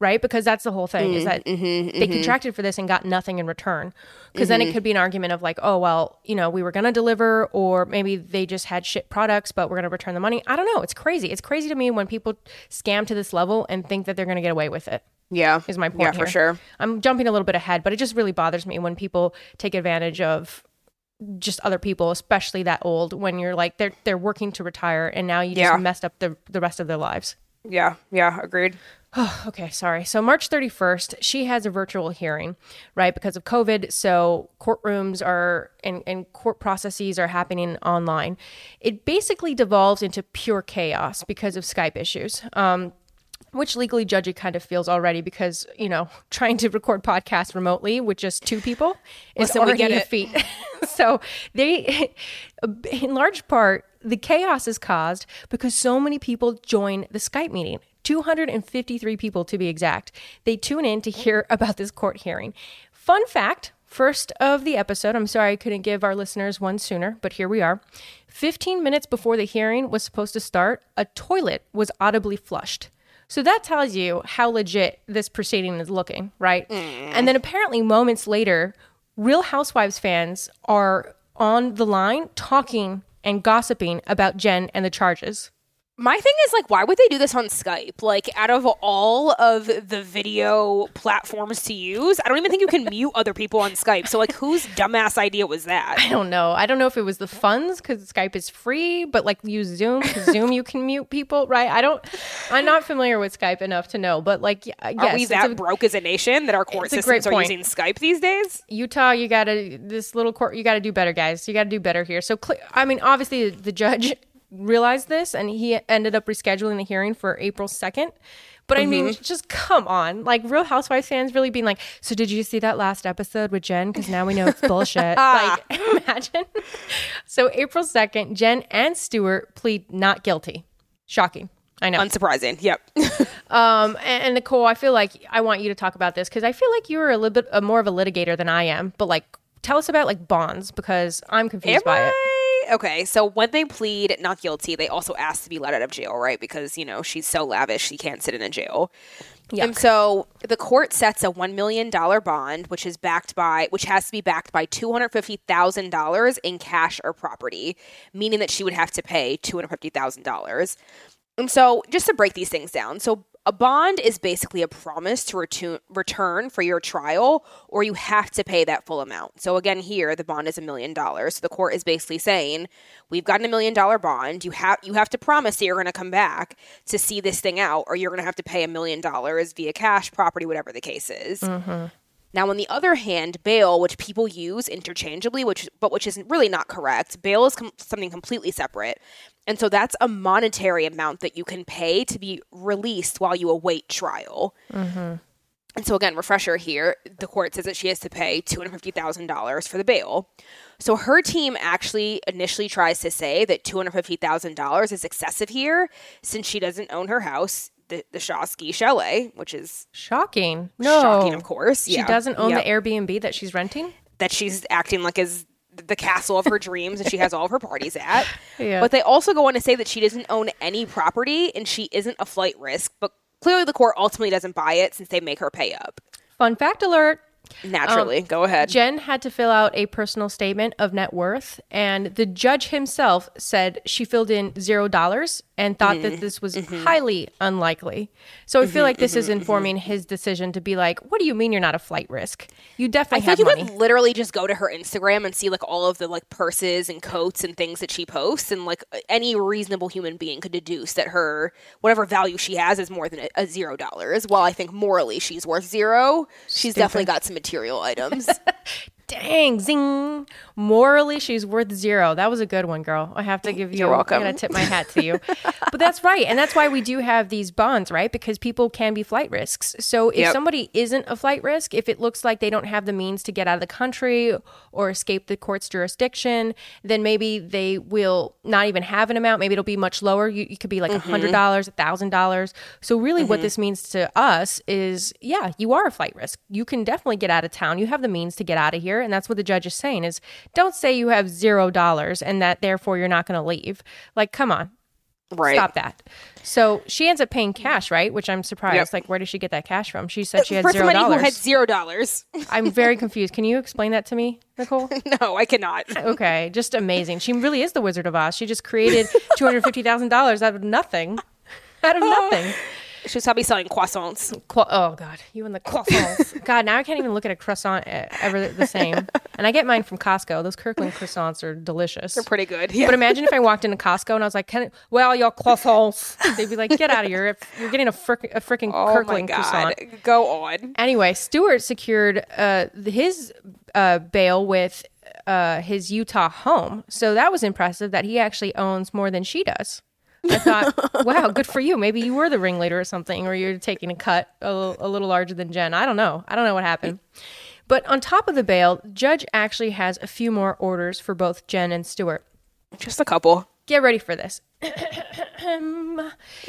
right? Because that's the whole thing mm, is that mm-hmm, they mm-hmm. contracted for this and got nothing in return. Because mm-hmm. then it mm-hmm. could be an argument of like, oh, well, you know, we were going to deliver, or maybe they just had shit products, but we're going to return the money. I don't know. It's crazy. It's crazy to me when people scam to this level and think that they're going to get away with it. Yeah. Is my point. Yeah, here. for sure. I'm jumping a little bit ahead, but it just really bothers me when people take advantage of just other people, especially that old, when you're like they're they're working to retire and now you just yeah. messed up the the rest of their lives. Yeah, yeah, agreed. Oh, okay, sorry. So March 31st, she has a virtual hearing, right? Because of COVID. So courtrooms are and, and court processes are happening online. It basically devolves into pure chaos because of Skype issues. Um, which legally judgy kind of feels already because you know trying to record podcasts remotely with just two people is Listen, already a feat. so they, in large part, the chaos is caused because so many people join the Skype meeting. 253 people to be exact. They tune in to hear about this court hearing. Fun fact first of the episode. I'm sorry I couldn't give our listeners one sooner, but here we are. 15 minutes before the hearing was supposed to start, a toilet was audibly flushed. So that tells you how legit this proceeding is looking, right? Mm. And then apparently, moments later, Real Housewives fans are on the line talking and gossiping about Jen and the charges. My thing is like, why would they do this on Skype? Like, out of all of the video platforms to use, I don't even think you can mute other people on Skype. So, like, whose dumbass idea was that? I don't know. I don't know if it was the funds because Skype is free, but like use Zoom Zoom you can mute people, right? I don't. I'm not familiar with Skype enough to know, but like, yes, uh, are we that a, broke as a nation that our court systems are using Skype these days? Utah, you gotta this little court, you gotta do better, guys. You gotta do better here. So, I mean, obviously the judge realized this and he ended up rescheduling the hearing for April 2nd. But I mean, mm-hmm. just come on. Like, Real Housewives fans really being like, so did you see that last episode with Jen? Because now we know it's bullshit. like, imagine. so, April 2nd, Jen and Stuart plead not guilty. Shocking. I know. Unsurprising. Yep. um, and, and, Nicole, I feel like I want you to talk about this because I feel like you're a little bit more of a litigator than I am. But like, tell us about like bonds because I'm confused am by I? it okay, so when they plead not guilty, they also ask to be let out of jail, right? Because, you know, she's so lavish, she can't sit in a jail. Yuck. And so the court sets a $1 million bond, which is backed by, which has to be backed by $250,000 in cash or property, meaning that she would have to pay $250,000. And so just to break these things down. So a bond is basically a promise to retu- return for your trial, or you have to pay that full amount. So again, here the bond is a million dollars. So the court is basically saying, "We've gotten a million dollar bond. You have you have to promise that you're going to come back to see this thing out, or you're going to have to pay a million dollars via cash, property, whatever the case is." Mm-hmm. Now, on the other hand, bail, which people use interchangeably, which but which is really not correct, bail is com- something completely separate, and so that's a monetary amount that you can pay to be released while you await trial. Mm-hmm. And so again, refresher here, the court says that she has to pay two hundred fifty thousand dollars for the bail. So her team actually initially tries to say that two hundred fifty thousand dollars is excessive here, since she doesn't own her house the, the Shah Ski Chalet, which is shocking. No, shocking, of course. She yeah. doesn't own yep. the Airbnb that she's renting. That she's acting like as the castle of her dreams and she has all of her parties at. Yeah. But they also go on to say that she doesn't own any property and she isn't a flight risk. But clearly, the court ultimately doesn't buy it since they make her pay up. Fun fact alert. Naturally, go ahead. Jen had to fill out a personal statement of net worth, and the judge himself said she filled in zero dollars and thought Mm-hmm. that this was highly unlikely. So I feel like this mm-hmm, is informing his decision to be like, "What do you mean you're not a flight risk? You I definitely feel have you money." could literally just go to her Instagram and see like all of the like purses and coats and things that she posts, and like any reasonable human being could deduce that her whatever value she has is more than a, a zero dollars. While I think morally she's worth zero, she's definitely got some material items. Dang, zing. Morally, she's worth zero. That was a good one, girl. I have to give you. You're welcome. I gotta tip my hat to you. but that's right, and that's why we do have these bonds, right? Because people can be flight risks. So if Yep. somebody isn't a flight risk, if it looks like they don't have the means to get out of the country or escape the court's jurisdiction, then maybe they will not even have an amount. Maybe it'll be much lower. You, it could be like a mm-hmm. hundred dollars, a thousand dollars. So really, what mm-hmm. this means to us is, yeah, you are a flight risk. You can definitely get out of town. You have the means to get out of here, and that's what the judge is saying: is don't say you have zero dollars and that therefore you're not going to leave. Like, come on, right. stop that. So she ends up paying cash, right? Which I'm surprised. Yep. Like, where did she get that cash from? She said she had For zero somebody who had zero dollars. I'm very confused. Can you explain that to me, Nicole? no, I cannot. Okay, just amazing. She really is the Wizard of Oz. She just created two hundred fifty thousand dollars out of nothing. Out of oh. nothing. She was probably selling croissants. Qu- oh God, you and the croissants. God, now I can't even look at a croissant e- ever the same. And I get mine from Costco. Those Kirkland croissants are delicious. They're pretty good. Yeah. But imagine if I walked into Costco and I was like, Can I, "Well, your croissants," they'd be like, "Get out of here! If You're getting a frick, a freaking oh Kirkland croissant." Go on. Anyway, Stuart secured uh, his uh, bail with uh, his Utah home, so that was impressive. That he actually owns more than she does. I thought, wow, good for you. Maybe you were the ringleader or something, or you're taking a cut a, little- a little larger than Jen. I don't know. I don't know what happened. But on top of the bail, Judge actually has a few more orders for both Jen and Stuart. Just a couple. Get ready for this.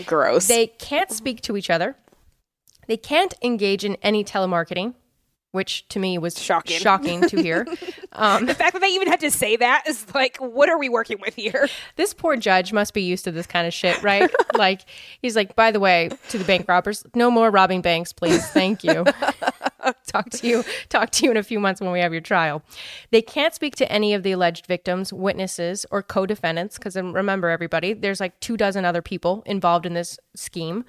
Gross. They can't speak to each other. They can't engage in any telemarketing, which to me was Shocking. shocking to hear. Um, the fact that they even had to say that is like, what are we working with here? this poor judge must be used to this kind of shit, right? like he's like, by the way, to the bank robbers, no more robbing banks, please. Thank you. talk to you talk to you in a few months when we have your trial. They can't speak to any of the alleged victims, witnesses, or co-defendants because remember everybody, there's like two dozen other people involved in this scheme.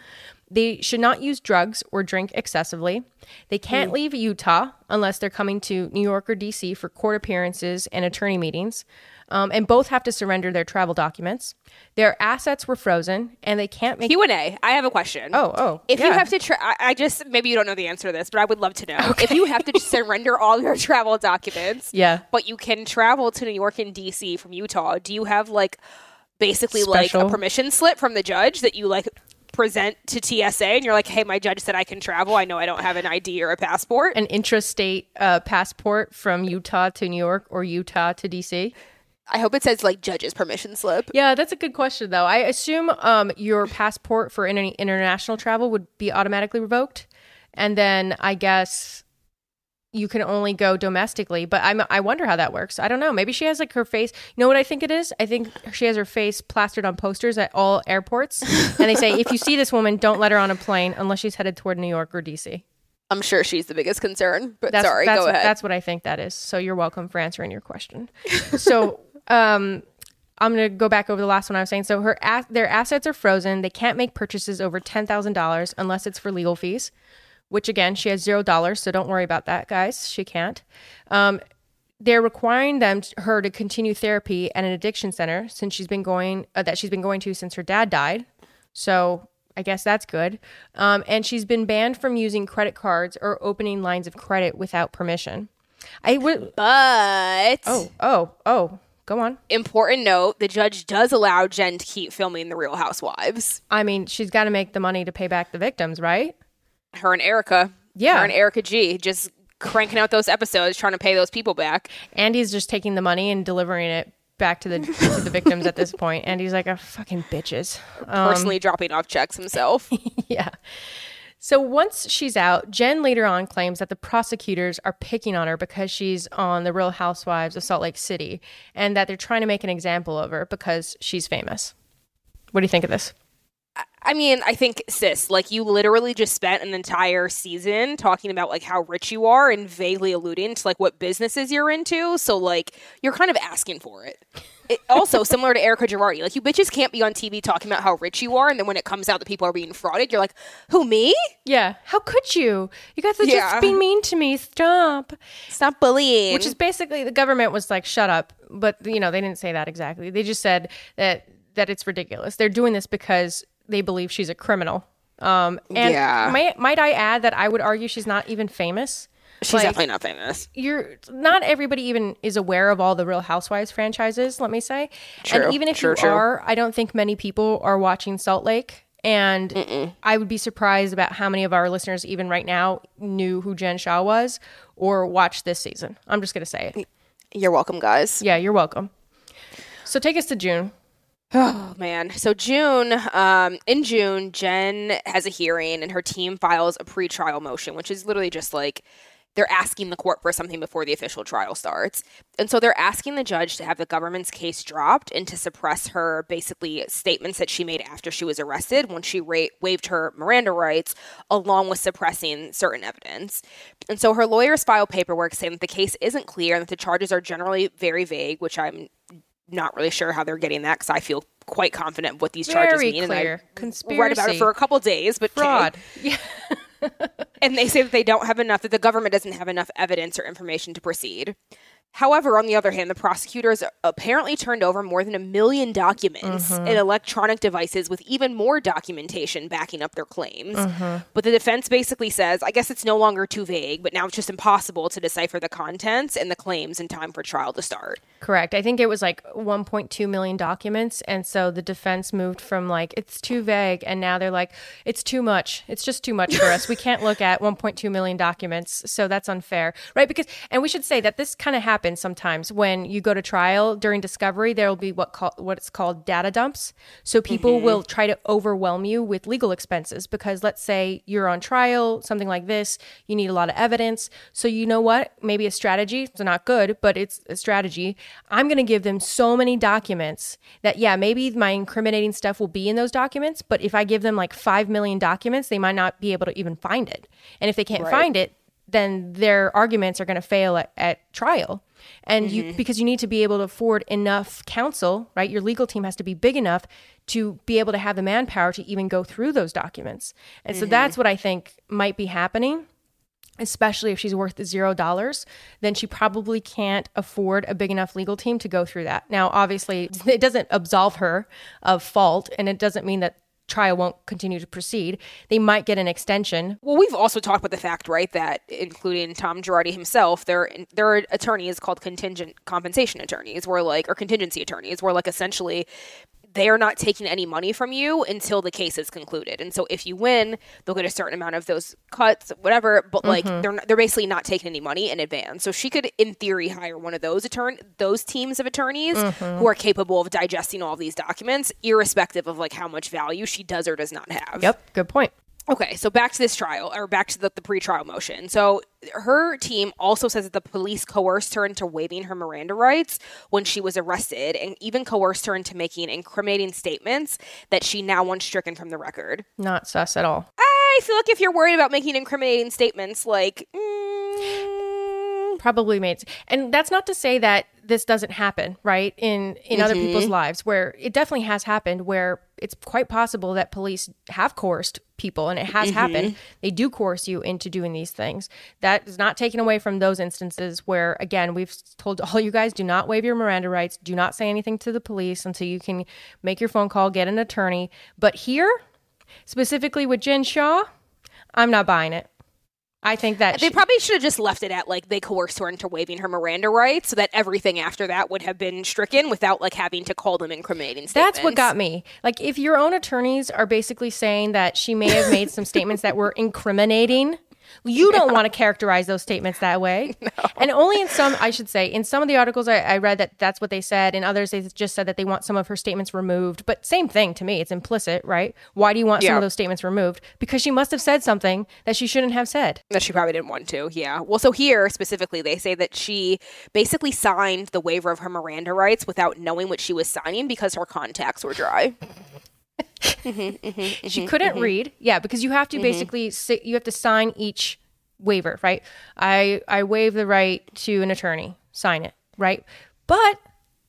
They should not use drugs or drink excessively. They can't leave Utah unless they're coming to New York or DC for court appearances and attorney meetings. Um, and both have to surrender their travel documents. Their assets were frozen, and they can't make. Q and A. I have a question. oh, oh! If you have to, tra- I I just maybe you don't know the answer to this, but I would love to know. If you have to surrender all your travel documents, Yeah. but you can travel to New York and DC from Utah, do you have like basically like a permission slip from the judge that you like present to TSA and you're like, hey, my judge said I can travel. I know I don't have an ID or a passport. an intrastate uh, passport from Utah to New York or Utah to DC? I hope it says like judge's permission slip. Yeah, that's a good question, though. I assume um, your passport for any international travel would be automatically revoked, and then I guess you can only go domestically. But I'm, I wonder how that works. I don't know. Maybe she has like her face. You know what I think it is? I think she has her face plastered on posters at all airports, and they say, "If you see this woman, don't let her on a plane unless she's headed toward New York or DC." I'm sure she's the biggest concern, but That's, sorry, that's, go ahead. That's what I think that is. So you're welcome for answering your question. so um, I'm going to go back over the last one I was saying. So her their assets are frozen. They can't make purchases over ten thousand dollars unless it's for legal fees. Which again, she has zero dollars, so don't worry about that, guys. She can't. Um, they're requiring them her to continue therapy at an addiction center since she's been going uh, that she's been going to since her dad died. So I guess that's good. Um, and she's been banned from using credit cards or opening lines of credit without permission. I would. but Oh, oh, oh. Go on. important note: the judge does allow Jen to keep filming The Real Housewives. I mean, she's got to make the money to pay back the victims, right? Her and Erika, Yeah. her and Erika G, just cranking out those episodes, trying to pay those people back. Andy's just taking the money and delivering it back to the to the victims at this point. Andy's like, "A fucking bitches." Um, Personally dropping off checks himself. yeah. So once she's out, Jen later on claims that the prosecutors are picking on her because she's on the Real Housewives of Salt Lake City and that they're trying to make an example of her because she's famous. What do you think of this? I mean, I think sis, like you literally just spent an entire season talking about like how rich you are and vaguely alluding to like what businesses you're into. So like you're kind of asking for it. it also similar to Erika Girardi, like you bitches can't be on TV talking about how rich you are, and then when it comes out that people are being frauded, you're like, who me? Yeah. How could you? You guys are Yeah. just being mean to me. Stop. Stop bullying. Which is basically the government was like, shut up. But you know, they didn't say that exactly. They just said that that it's ridiculous. They're doing this because they believe she's a criminal. Um, and Yeah. might, might I add that I would argue she's not even famous. she's like- definitely not famous. You're not everybody even is aware of all the Real Housewives franchises. Let me say, True. and even if True, you true. are, I don't think many people are watching Salt Lake. And I would be surprised about how many of our listeners, even right now, knew who Jen Shah was or watched this season. I'm just gonna say it. You're welcome, guys. Yeah, you're welcome. So take us to June. Oh man. So June, um, in June, Jen has a hearing and her team files a pretrial motion, which is literally just like they're asking the court for something before the official trial starts. And so they're asking the judge to have the government's case dropped and to suppress her basically statements that she made after she was arrested when she ra- waived her Miranda rights, along with suppressing certain evidence. And so her lawyers file paperwork saying that the case isn't clear and that the charges are generally very vague, which I'm not really sure how they're getting that because I feel quite confident of what these charges Very mean. clear. And I Conspiracy. read about it for a couple days, but okay. Fraud. Yeah. And they say that they don't have enough, that the government doesn't have enough evidence or information to proceed. However, on the other hand, the prosecutors apparently turned over more than a million documents mm-hmm. and electronic devices with even more documentation backing up their claims. Mm-hmm. But the defense basically says, I guess it's no longer too vague, but now it's just impossible to decipher the contents and the claims in time for trial to start. Correct. I think it was like 1.2 million documents. And so the defense moved from like, it's too vague. And now they're like, it's too much. It's just too much for us. We can't look at 1.2 million documents. So that's unfair. Right. Because, and we should say that this kind of happens sometimes when you go to trial during discovery, there will be what call, what it's called data dumps. So people mm-hmm. will try to overwhelm you with legal expenses because let's say you're on trial, something like this, you need a lot of evidence. So you know what? Maybe a strategy, it's not good, but it's a strategy. I'm going to give them so many documents that, yeah, maybe my incriminating stuff will be in those documents, but if I give them like 5 million documents, they might not be able to even find it. And if they can't Right. find it, then their arguments are going to fail at, at trial. And you, mm-hmm. because you need to be able to afford enough counsel, right? Your legal team has to be big enough to be able to have the manpower to even go through those documents. And so mm-hmm. that's what I think might be happening especially if she's worth zero dollars, then she probably can't afford a big enough legal team to go through that. Now, obviously, it doesn't absolve her of fault, and it doesn't mean that trial won't continue to proceed. They might get an extension. Well, we've also talked about the fact, right, that including Tom Girardi himself, their there are attorneys called contingent compensation attorneys, where like or contingency attorneys, where like essentially they are not taking any money from you until the case is concluded. And so if you win, they'll get a certain amount of those cuts, whatever. But like mm-hmm. they're not, they're basically not taking any money in advance. So she could, in theory, hire one of those attorney those teams of attorneys mm-hmm. who are capable of digesting all of these documents, irrespective of like how much value she does or does not have. Yep, good point. Okay, so back to this trial, or back to the, the pretrial motion. So her team also says that the police coerced her into waiving her Miranda rights when she was arrested, and even coerced her into making incriminating statements that she now wants stricken from the record. Not sus at all. I feel like if you're worried about making incriminating statements, like. mm, Probably made, and that's not to say that this doesn't happen, right? In in other mm-hmm. people's lives, where it definitely has happened, where it's quite possible that police have coerced people, and it has mm-hmm. happened. They do coerce you into doing these things. That is not taken away from those instances where, again, we've told all you guys do not waive your Miranda rights, do not say anything to the police until you can make your phone call, get an attorney. But here, specifically with Jen Shah, I'm not buying it. I think that They she- probably should have just left it at like they coerced her into waiving her Miranda rights, so that everything after that would have been stricken without like having to call them incriminating statements. That's what got me. Like, if your own attorneys are basically saying that she may have made some statements that were incriminating, You don't want to characterize those statements that way. And only in some, I should say, in some of the articles I, I read that that's what they said. In others, they just said that they want some of her statements removed. But same thing to me. It's implicit, right? Why do you want some of those statements removed? Because she must have said something that she shouldn't have said. that she probably didn't want to. Yeah. Well, so here specifically, they say that she basically signed the waiver of her Miranda rights without knowing what she was signing because her contacts were dry. Mm-hmm, mm-hmm, she mm-hmm, couldn't read. Yeah because you have to basically si- you have to sign each waiver right? I i waive the right to an attorney. Sign it right? But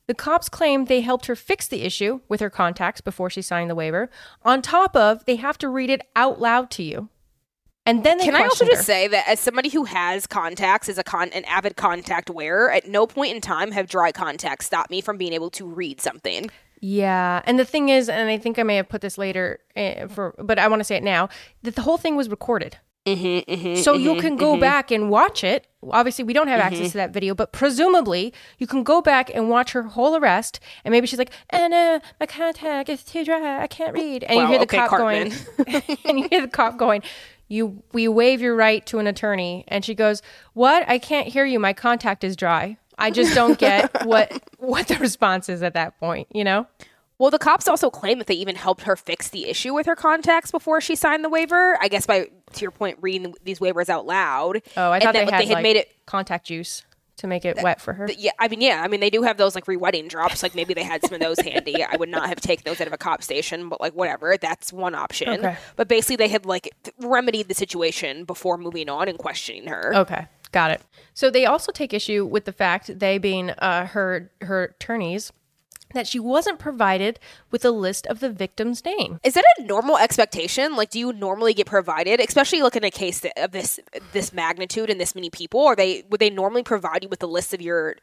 the cops claim they helped her fix the issue with her contacts before she signed the waiver. On top of they have to read it out loud to you. And then they Can I also just her. say that as somebody who has contacts, as a con an avid contact wearer, at no point in time have dry contacts stopped me from being able to read something. Yeah, and the thing is, and I think I may have put this later uh, for, but I want to say it now that the whole thing was recorded. Mm-hmm, so you can go back and watch it. Obviously, we don't have access to that video, but presumably you can go back and watch her whole arrest. And maybe she's like, "Anna, my contact is too dry. I can't read." And Wow, you hear the okay, cop Cartman. going, and you hear the cop going, "You, we waive your right to an attorney." And she goes, "What? I can't hear you. My contact is dry." I just don't get what what the response is at that point. You know? Well, the cops also claim that they even helped her fix the issue with her contacts before she signed the waiver. I guess by to your point, reading these waivers out loud. Oh, I thought they had, they had like, made it. contact juice to make it wet for her. Yeah, I mean, yeah, I mean, they do have those like re-wedding drops. Like maybe they had some of those handy. I would not have taken those out of a cop station, but like whatever, that's one option. Okay. But basically, they had like remedied the situation before moving on and questioning her. Okay, got it. So they also take issue with the fact they being uh, her her attorneys that she wasn't provided with a list of the victim's name. Is that a normal expectation? Like, do you normally get provided, especially like in a case of this this magnitude and this many people? Are they would they normally provide you with a list of your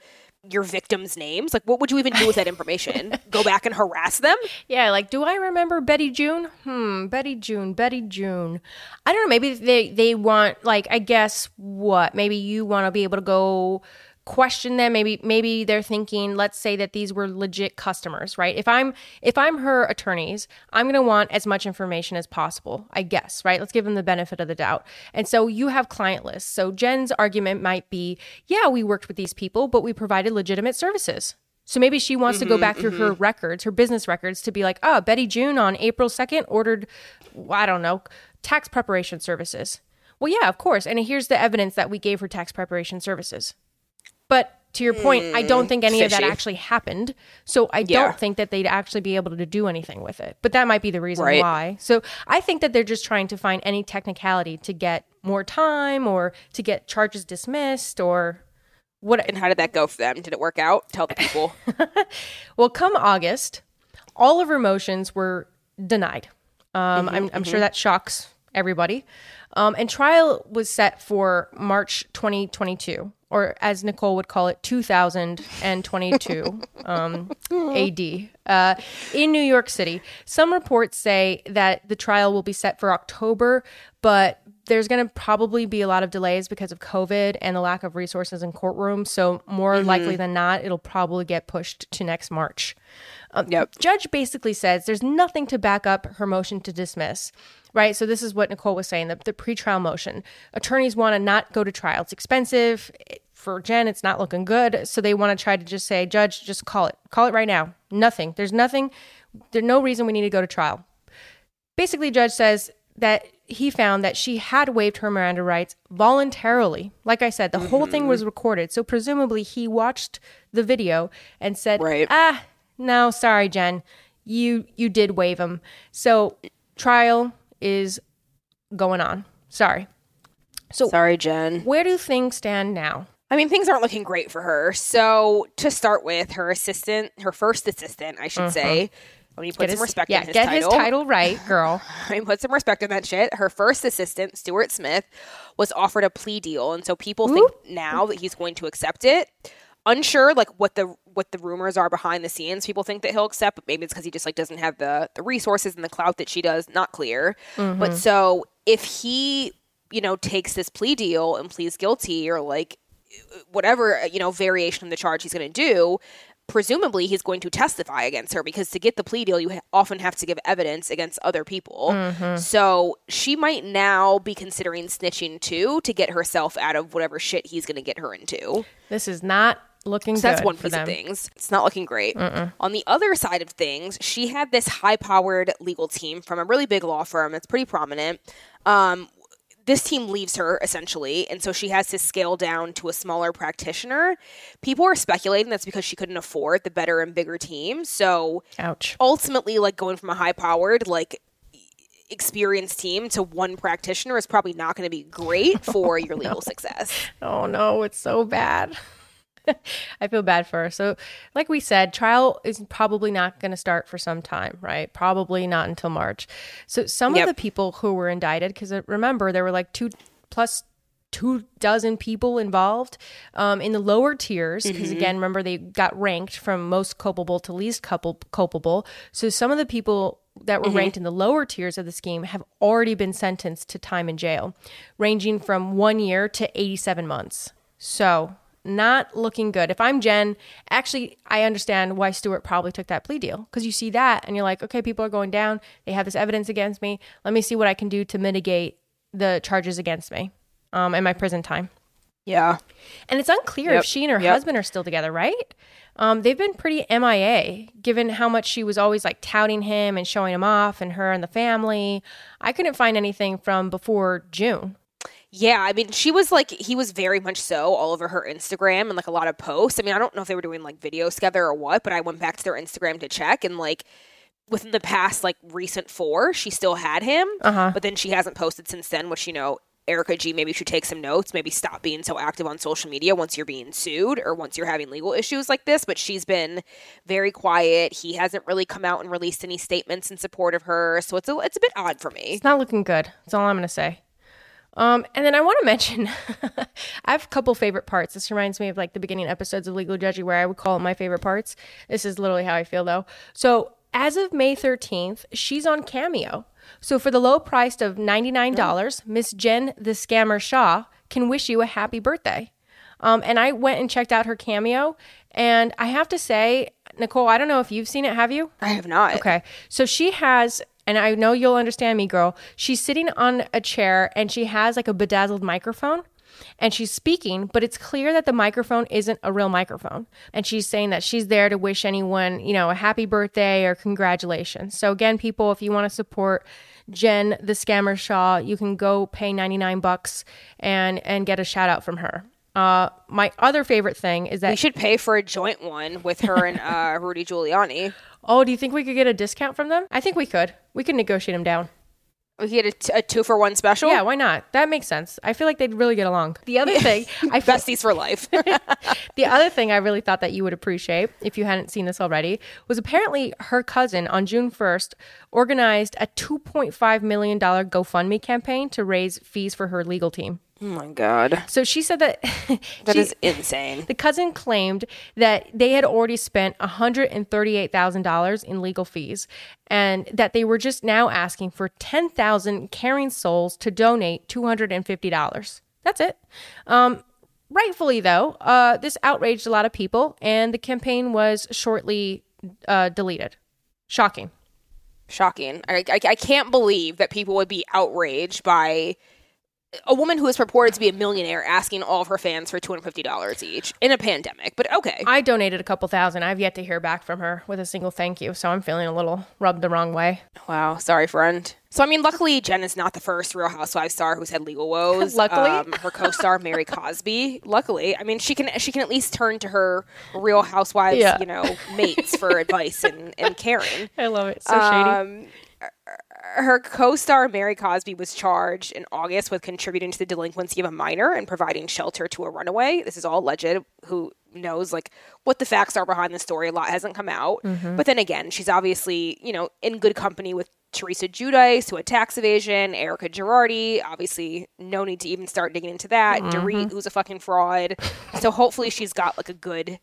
your victims' names? Like, what would you even do with that information? Go back and harass them? Yeah, like do I remember Betty June? Hmm, Betty June, Betty June. I don't know, maybe they they want like I guess what? Maybe you want to be able to go question them. Maybe maybe they're thinking let's say that these were legit customers right? If i'm if i'm her attorneys i'm going to want as much information as possible i guess right? Let's give them the benefit of the doubt. And so you have client lists. So jen's argument might be yeah we worked with these people but we provided legitimate services. So maybe she wants to go mm-hmm, back through her mm-hmm. records, her business records, to be like, oh, Betty June on April 2nd ordered, I don't know, tax preparation services. Well, yeah, of course. And here's the evidence that we gave her tax preparation services. But to your point, I don't think any of that actually happened. So I Yeah. don't think that they'd actually be able to do anything with it. But that might be the reason Right. why. So I think that they're just trying to find any technicality to get more time or to get charges dismissed or what And how did that go for them? Did it work out? Tell the people. Well, come August, all of her motions were denied. Um, I'm, I'm sure that shocks everybody. Um, and trial was set for March 2022, or as Nicole would call it, 2022 um, AD, uh, in New York City. Some reports say that the trial will be set for October, but there's going to probably be a lot of delays because of COVID and the lack of resources in courtrooms. So, more likely than not, it'll probably get pushed to next March. Um, Yep. Judge basically says there's nothing to back up her motion to dismiss, right? So this is what Nicole was saying, the, the pretrial motion. Attorneys want to not go to trial. It's expensive. It- For Jen, it's not looking good. So they want to try to just say, Judge, just call it. Call it right now. Nothing. There's nothing. There's no reason we need to go to trial. Basically, Judge says that he found that she had waived her Miranda rights voluntarily. Like I said, the whole thing was recorded. So presumably he watched the video and said, Right. ah, no, sorry, Jen. You you did waive them. So trial is going on. Sorry. So Sorry, Jen. Where do things stand now? I mean, things aren't looking great for her. So, to start with, her assistant, her first assistant, I should say, let me put Get some his- respect yeah, in his get title. his title right, girl. I put some respect in that shit. Her first assistant, Stuart Smith, was offered a plea deal, and so people think now that he's going to accept it. Unsure, like what the what the rumors are behind the scenes. People think that he'll accept, but maybe it's because he just like doesn't have the the resources and the clout that she does. Not clear. But mm-hmm. so if he, you know, takes this plea deal and pleads guilty, or like whatever you know variation of the charge he's going to do presumably he's going to testify against her because to get the plea deal, you ha- often have to give evidence against other people. Mm-hmm. So she might now be considering snitching too to get herself out of whatever shit he's going to get her into. This is not looking So that's one for piece them. of things. It's not looking great. On the other side of things, she had this high powered legal team from a really big law firm that's pretty prominent. Um, this team leaves her essentially, and so she has to scale down to a smaller practitioner. People are speculating that's because she couldn't afford the better and bigger team. So Ouch. ultimately, like going from a high powered, like experienced team to one practitioner is probably not going to be great for your legal success. Oh no, it's so bad. I feel bad for her. So, like we said, trial is probably not going to start for some time, right? Probably not until March. So, some Yep. of the people who were indicted, because uh, remember, there were like two plus two dozen people involved um, in the lower tiers, because mm-hmm. again, remember, they got ranked from most culpable to least culpable. culpable. So, some of the people that were mm-hmm. ranked in the lower tiers of the scheme have already been sentenced to time in jail, ranging from one year to 87 months. So, not looking good. If I'm Jen, actually, I understand why Stuart probably took that plea deal because you see that and you're like, okay, people are going down. They have this evidence against me. Let me see what I can do to mitigate the charges against me um, and my prison time. Yeah. And it's unclear Yep. if she and her Yep. husband are still together, right? Um, they've been pretty MIA, given how much she was always like touting him and showing him off, and her and the family. I couldn't find anything from before June. Yeah, I mean, she was like, he was very much so all over her Instagram and like a lot of posts. I mean, I don't know if they were doing like videos together or what, but I went back to their Instagram to check and like within the past like recent four, she still had him, Uh-huh. but then she hasn't posted since then, which, you know, Erika G maybe should take some notes, maybe stop being so active on social media once you're being sued or once you're having legal issues like this. But she's been very quiet. He hasn't really come out and released any statements in support of her. So it's a, it's a bit odd for me. It's not looking good. That's all I'm going to say. Um, and then I want to mention, I have a couple favorite parts. This reminds me of like the beginning episodes of Legal Judgy, where I would call it my favorite parts. This is literally how I feel though. So as of May 13th, she's on Cameo. So for the low price of $99, Miss Jen the Scammer Shah can wish you a happy birthday. Um, and I went and checked out her Cameo, and I have to say, Nicole, I don't know if you've seen it. Have you? I have not. Okay. So she has, and I know you'll understand me, girl. She's sitting on a chair and she has like a bedazzled microphone and she's speaking, but it's clear that the microphone isn't a real microphone. And she's saying that she's there to wish anyone, you know, a happy birthday or congratulations. So again, people, if you want to support Jen the Scammer Shah, you can go pay 99 bucks and and get a shout out from her. Uh, my other favorite thing is that We should pay for a joint one with her and uh, Rudy Giuliani. oh, do you think we could get a discount from them? I think we could. We could negotiate them down. We could get a, t- a two for one special. Yeah, why not? That makes sense. I feel like they'd really get along. The other thing, I feel, besties for life. the other thing I really thought that you would appreciate if you hadn't seen this already was apparently her cousin on June 1st organized a 2.5 million dollar GoFundMe campaign to raise fees for her legal team. Oh my god, So she said that that she- is insane. the cousin claimed that they had already spent $138,000 in legal fees and that they were just now asking for 10,000 caring souls to donate $250. That's it. Um, rightfully, though, uh, this outraged a lot of people and the campaign was shortly uh, deleted. Shocking. Shocking. I, I, I can't believe that people would be outraged by a woman who is purported to be a millionaire asking all of her fans for two hundred fifty dollars each in a pandemic. But okay, I donated a couple thousand. I've yet to hear back from her with a single thank you, so I'm feeling a little rubbed the wrong way. wow, sorry, friend. So I mean, luckily Jen is not the first Real Housewives star who's had legal woes. Luckily? um, her co-star Mary Cosby. Luckily, I mean, she can she can at least turn to her Real Housewives, Yeah. you know, mates for advice and and caring. I love it. So shady. Her co-star Mary Cosby was charged in August with contributing to the delinquency of a minor and providing shelter to a runaway. This is all alleged. Who knows like what the facts are behind the story? A lot hasn't come out. Mm-hmm. But then again, she's obviously you know in good company with Teresa Giudice, who had tax evasion, Erika Girardi. Obviously, no need to even start digging into that. Mm-hmm. Dorit, who's a fucking fraud. so hopefully, she's got like a good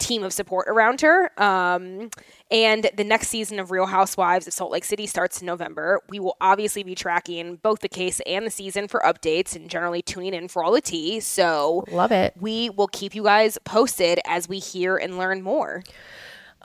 team of support around her. Um, and the next season of Real Housewives of Salt Lake City starts in November. We will obviously be tracking both the case and the season for updates and generally tuning in for all the tea. So Love it. we will keep you guys posted as we hear and learn more.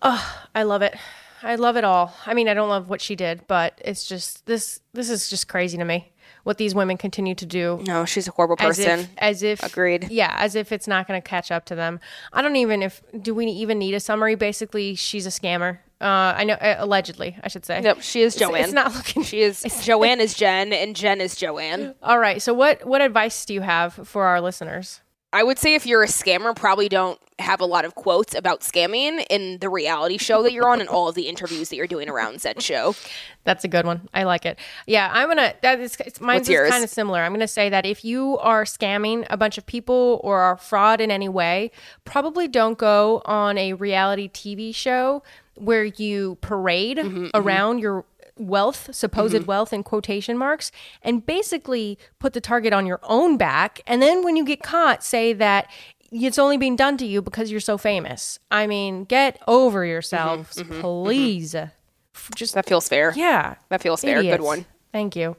Oh, I love it. I love it all. I mean, I don't love what she did, but it's just this this is just crazy to me what these women continue to do. No, she's a horrible As person. if, as if Agreed. Yeah, as if it's not going to catch up to them. I don't even if do we even need a summary? Basically, she's a scammer. Uh, I know uh, allegedly, I should say. Yep, she is It's- Joanne. It's, not looking. She is Joanne is Jen and Jen is Joanne. All right. So what what advice do you have for our listeners? I would say if you're a scammer, probably don't have a lot of quotes about scamming in the reality show that you're on and all of the interviews that you're doing around said show. That's a good one. I like it. Yeah, I'm gonna. That is mine's kind of similar. I'm gonna say that if you are scamming a bunch of people or are fraud in any way, probably don't go on a reality TV show where you parade Mm-hmm, around your wealth, supposed mm-hmm. wealth in quotation marks, and basically put the target on your own back. And then when you get caught, say that it's only being done to you because you're so famous. I mean, get over yourselves, mm-hmm. mm-hmm, please. Mm-hmm. F- Just That feels fair. yeah. That feels fair. Good one. Thank you.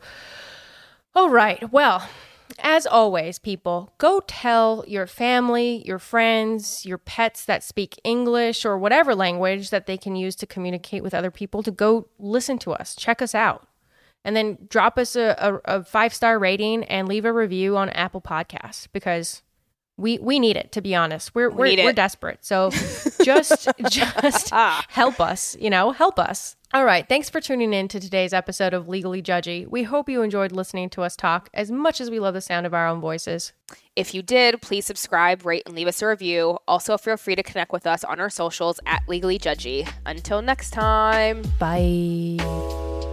All right. Well, as always, people, go tell your family, your friends, your pets that speak English or whatever language that they can use to communicate with other people to go listen to us, check us out. And then drop us a, a, a five star rating and leave a review on Apple Podcasts because we we need it to be honest. We're we're, need we're desperate. So just just ah. help us, you know, help us. All right, thanks for tuning in to today's episode of Legally Judgy. We hope you enjoyed listening to us talk as much as we love the sound of our own voices. If you did, please subscribe, rate, and leave us a review. Also, feel free to connect with us on our socials at Legally Judgy. Until next time. Bye.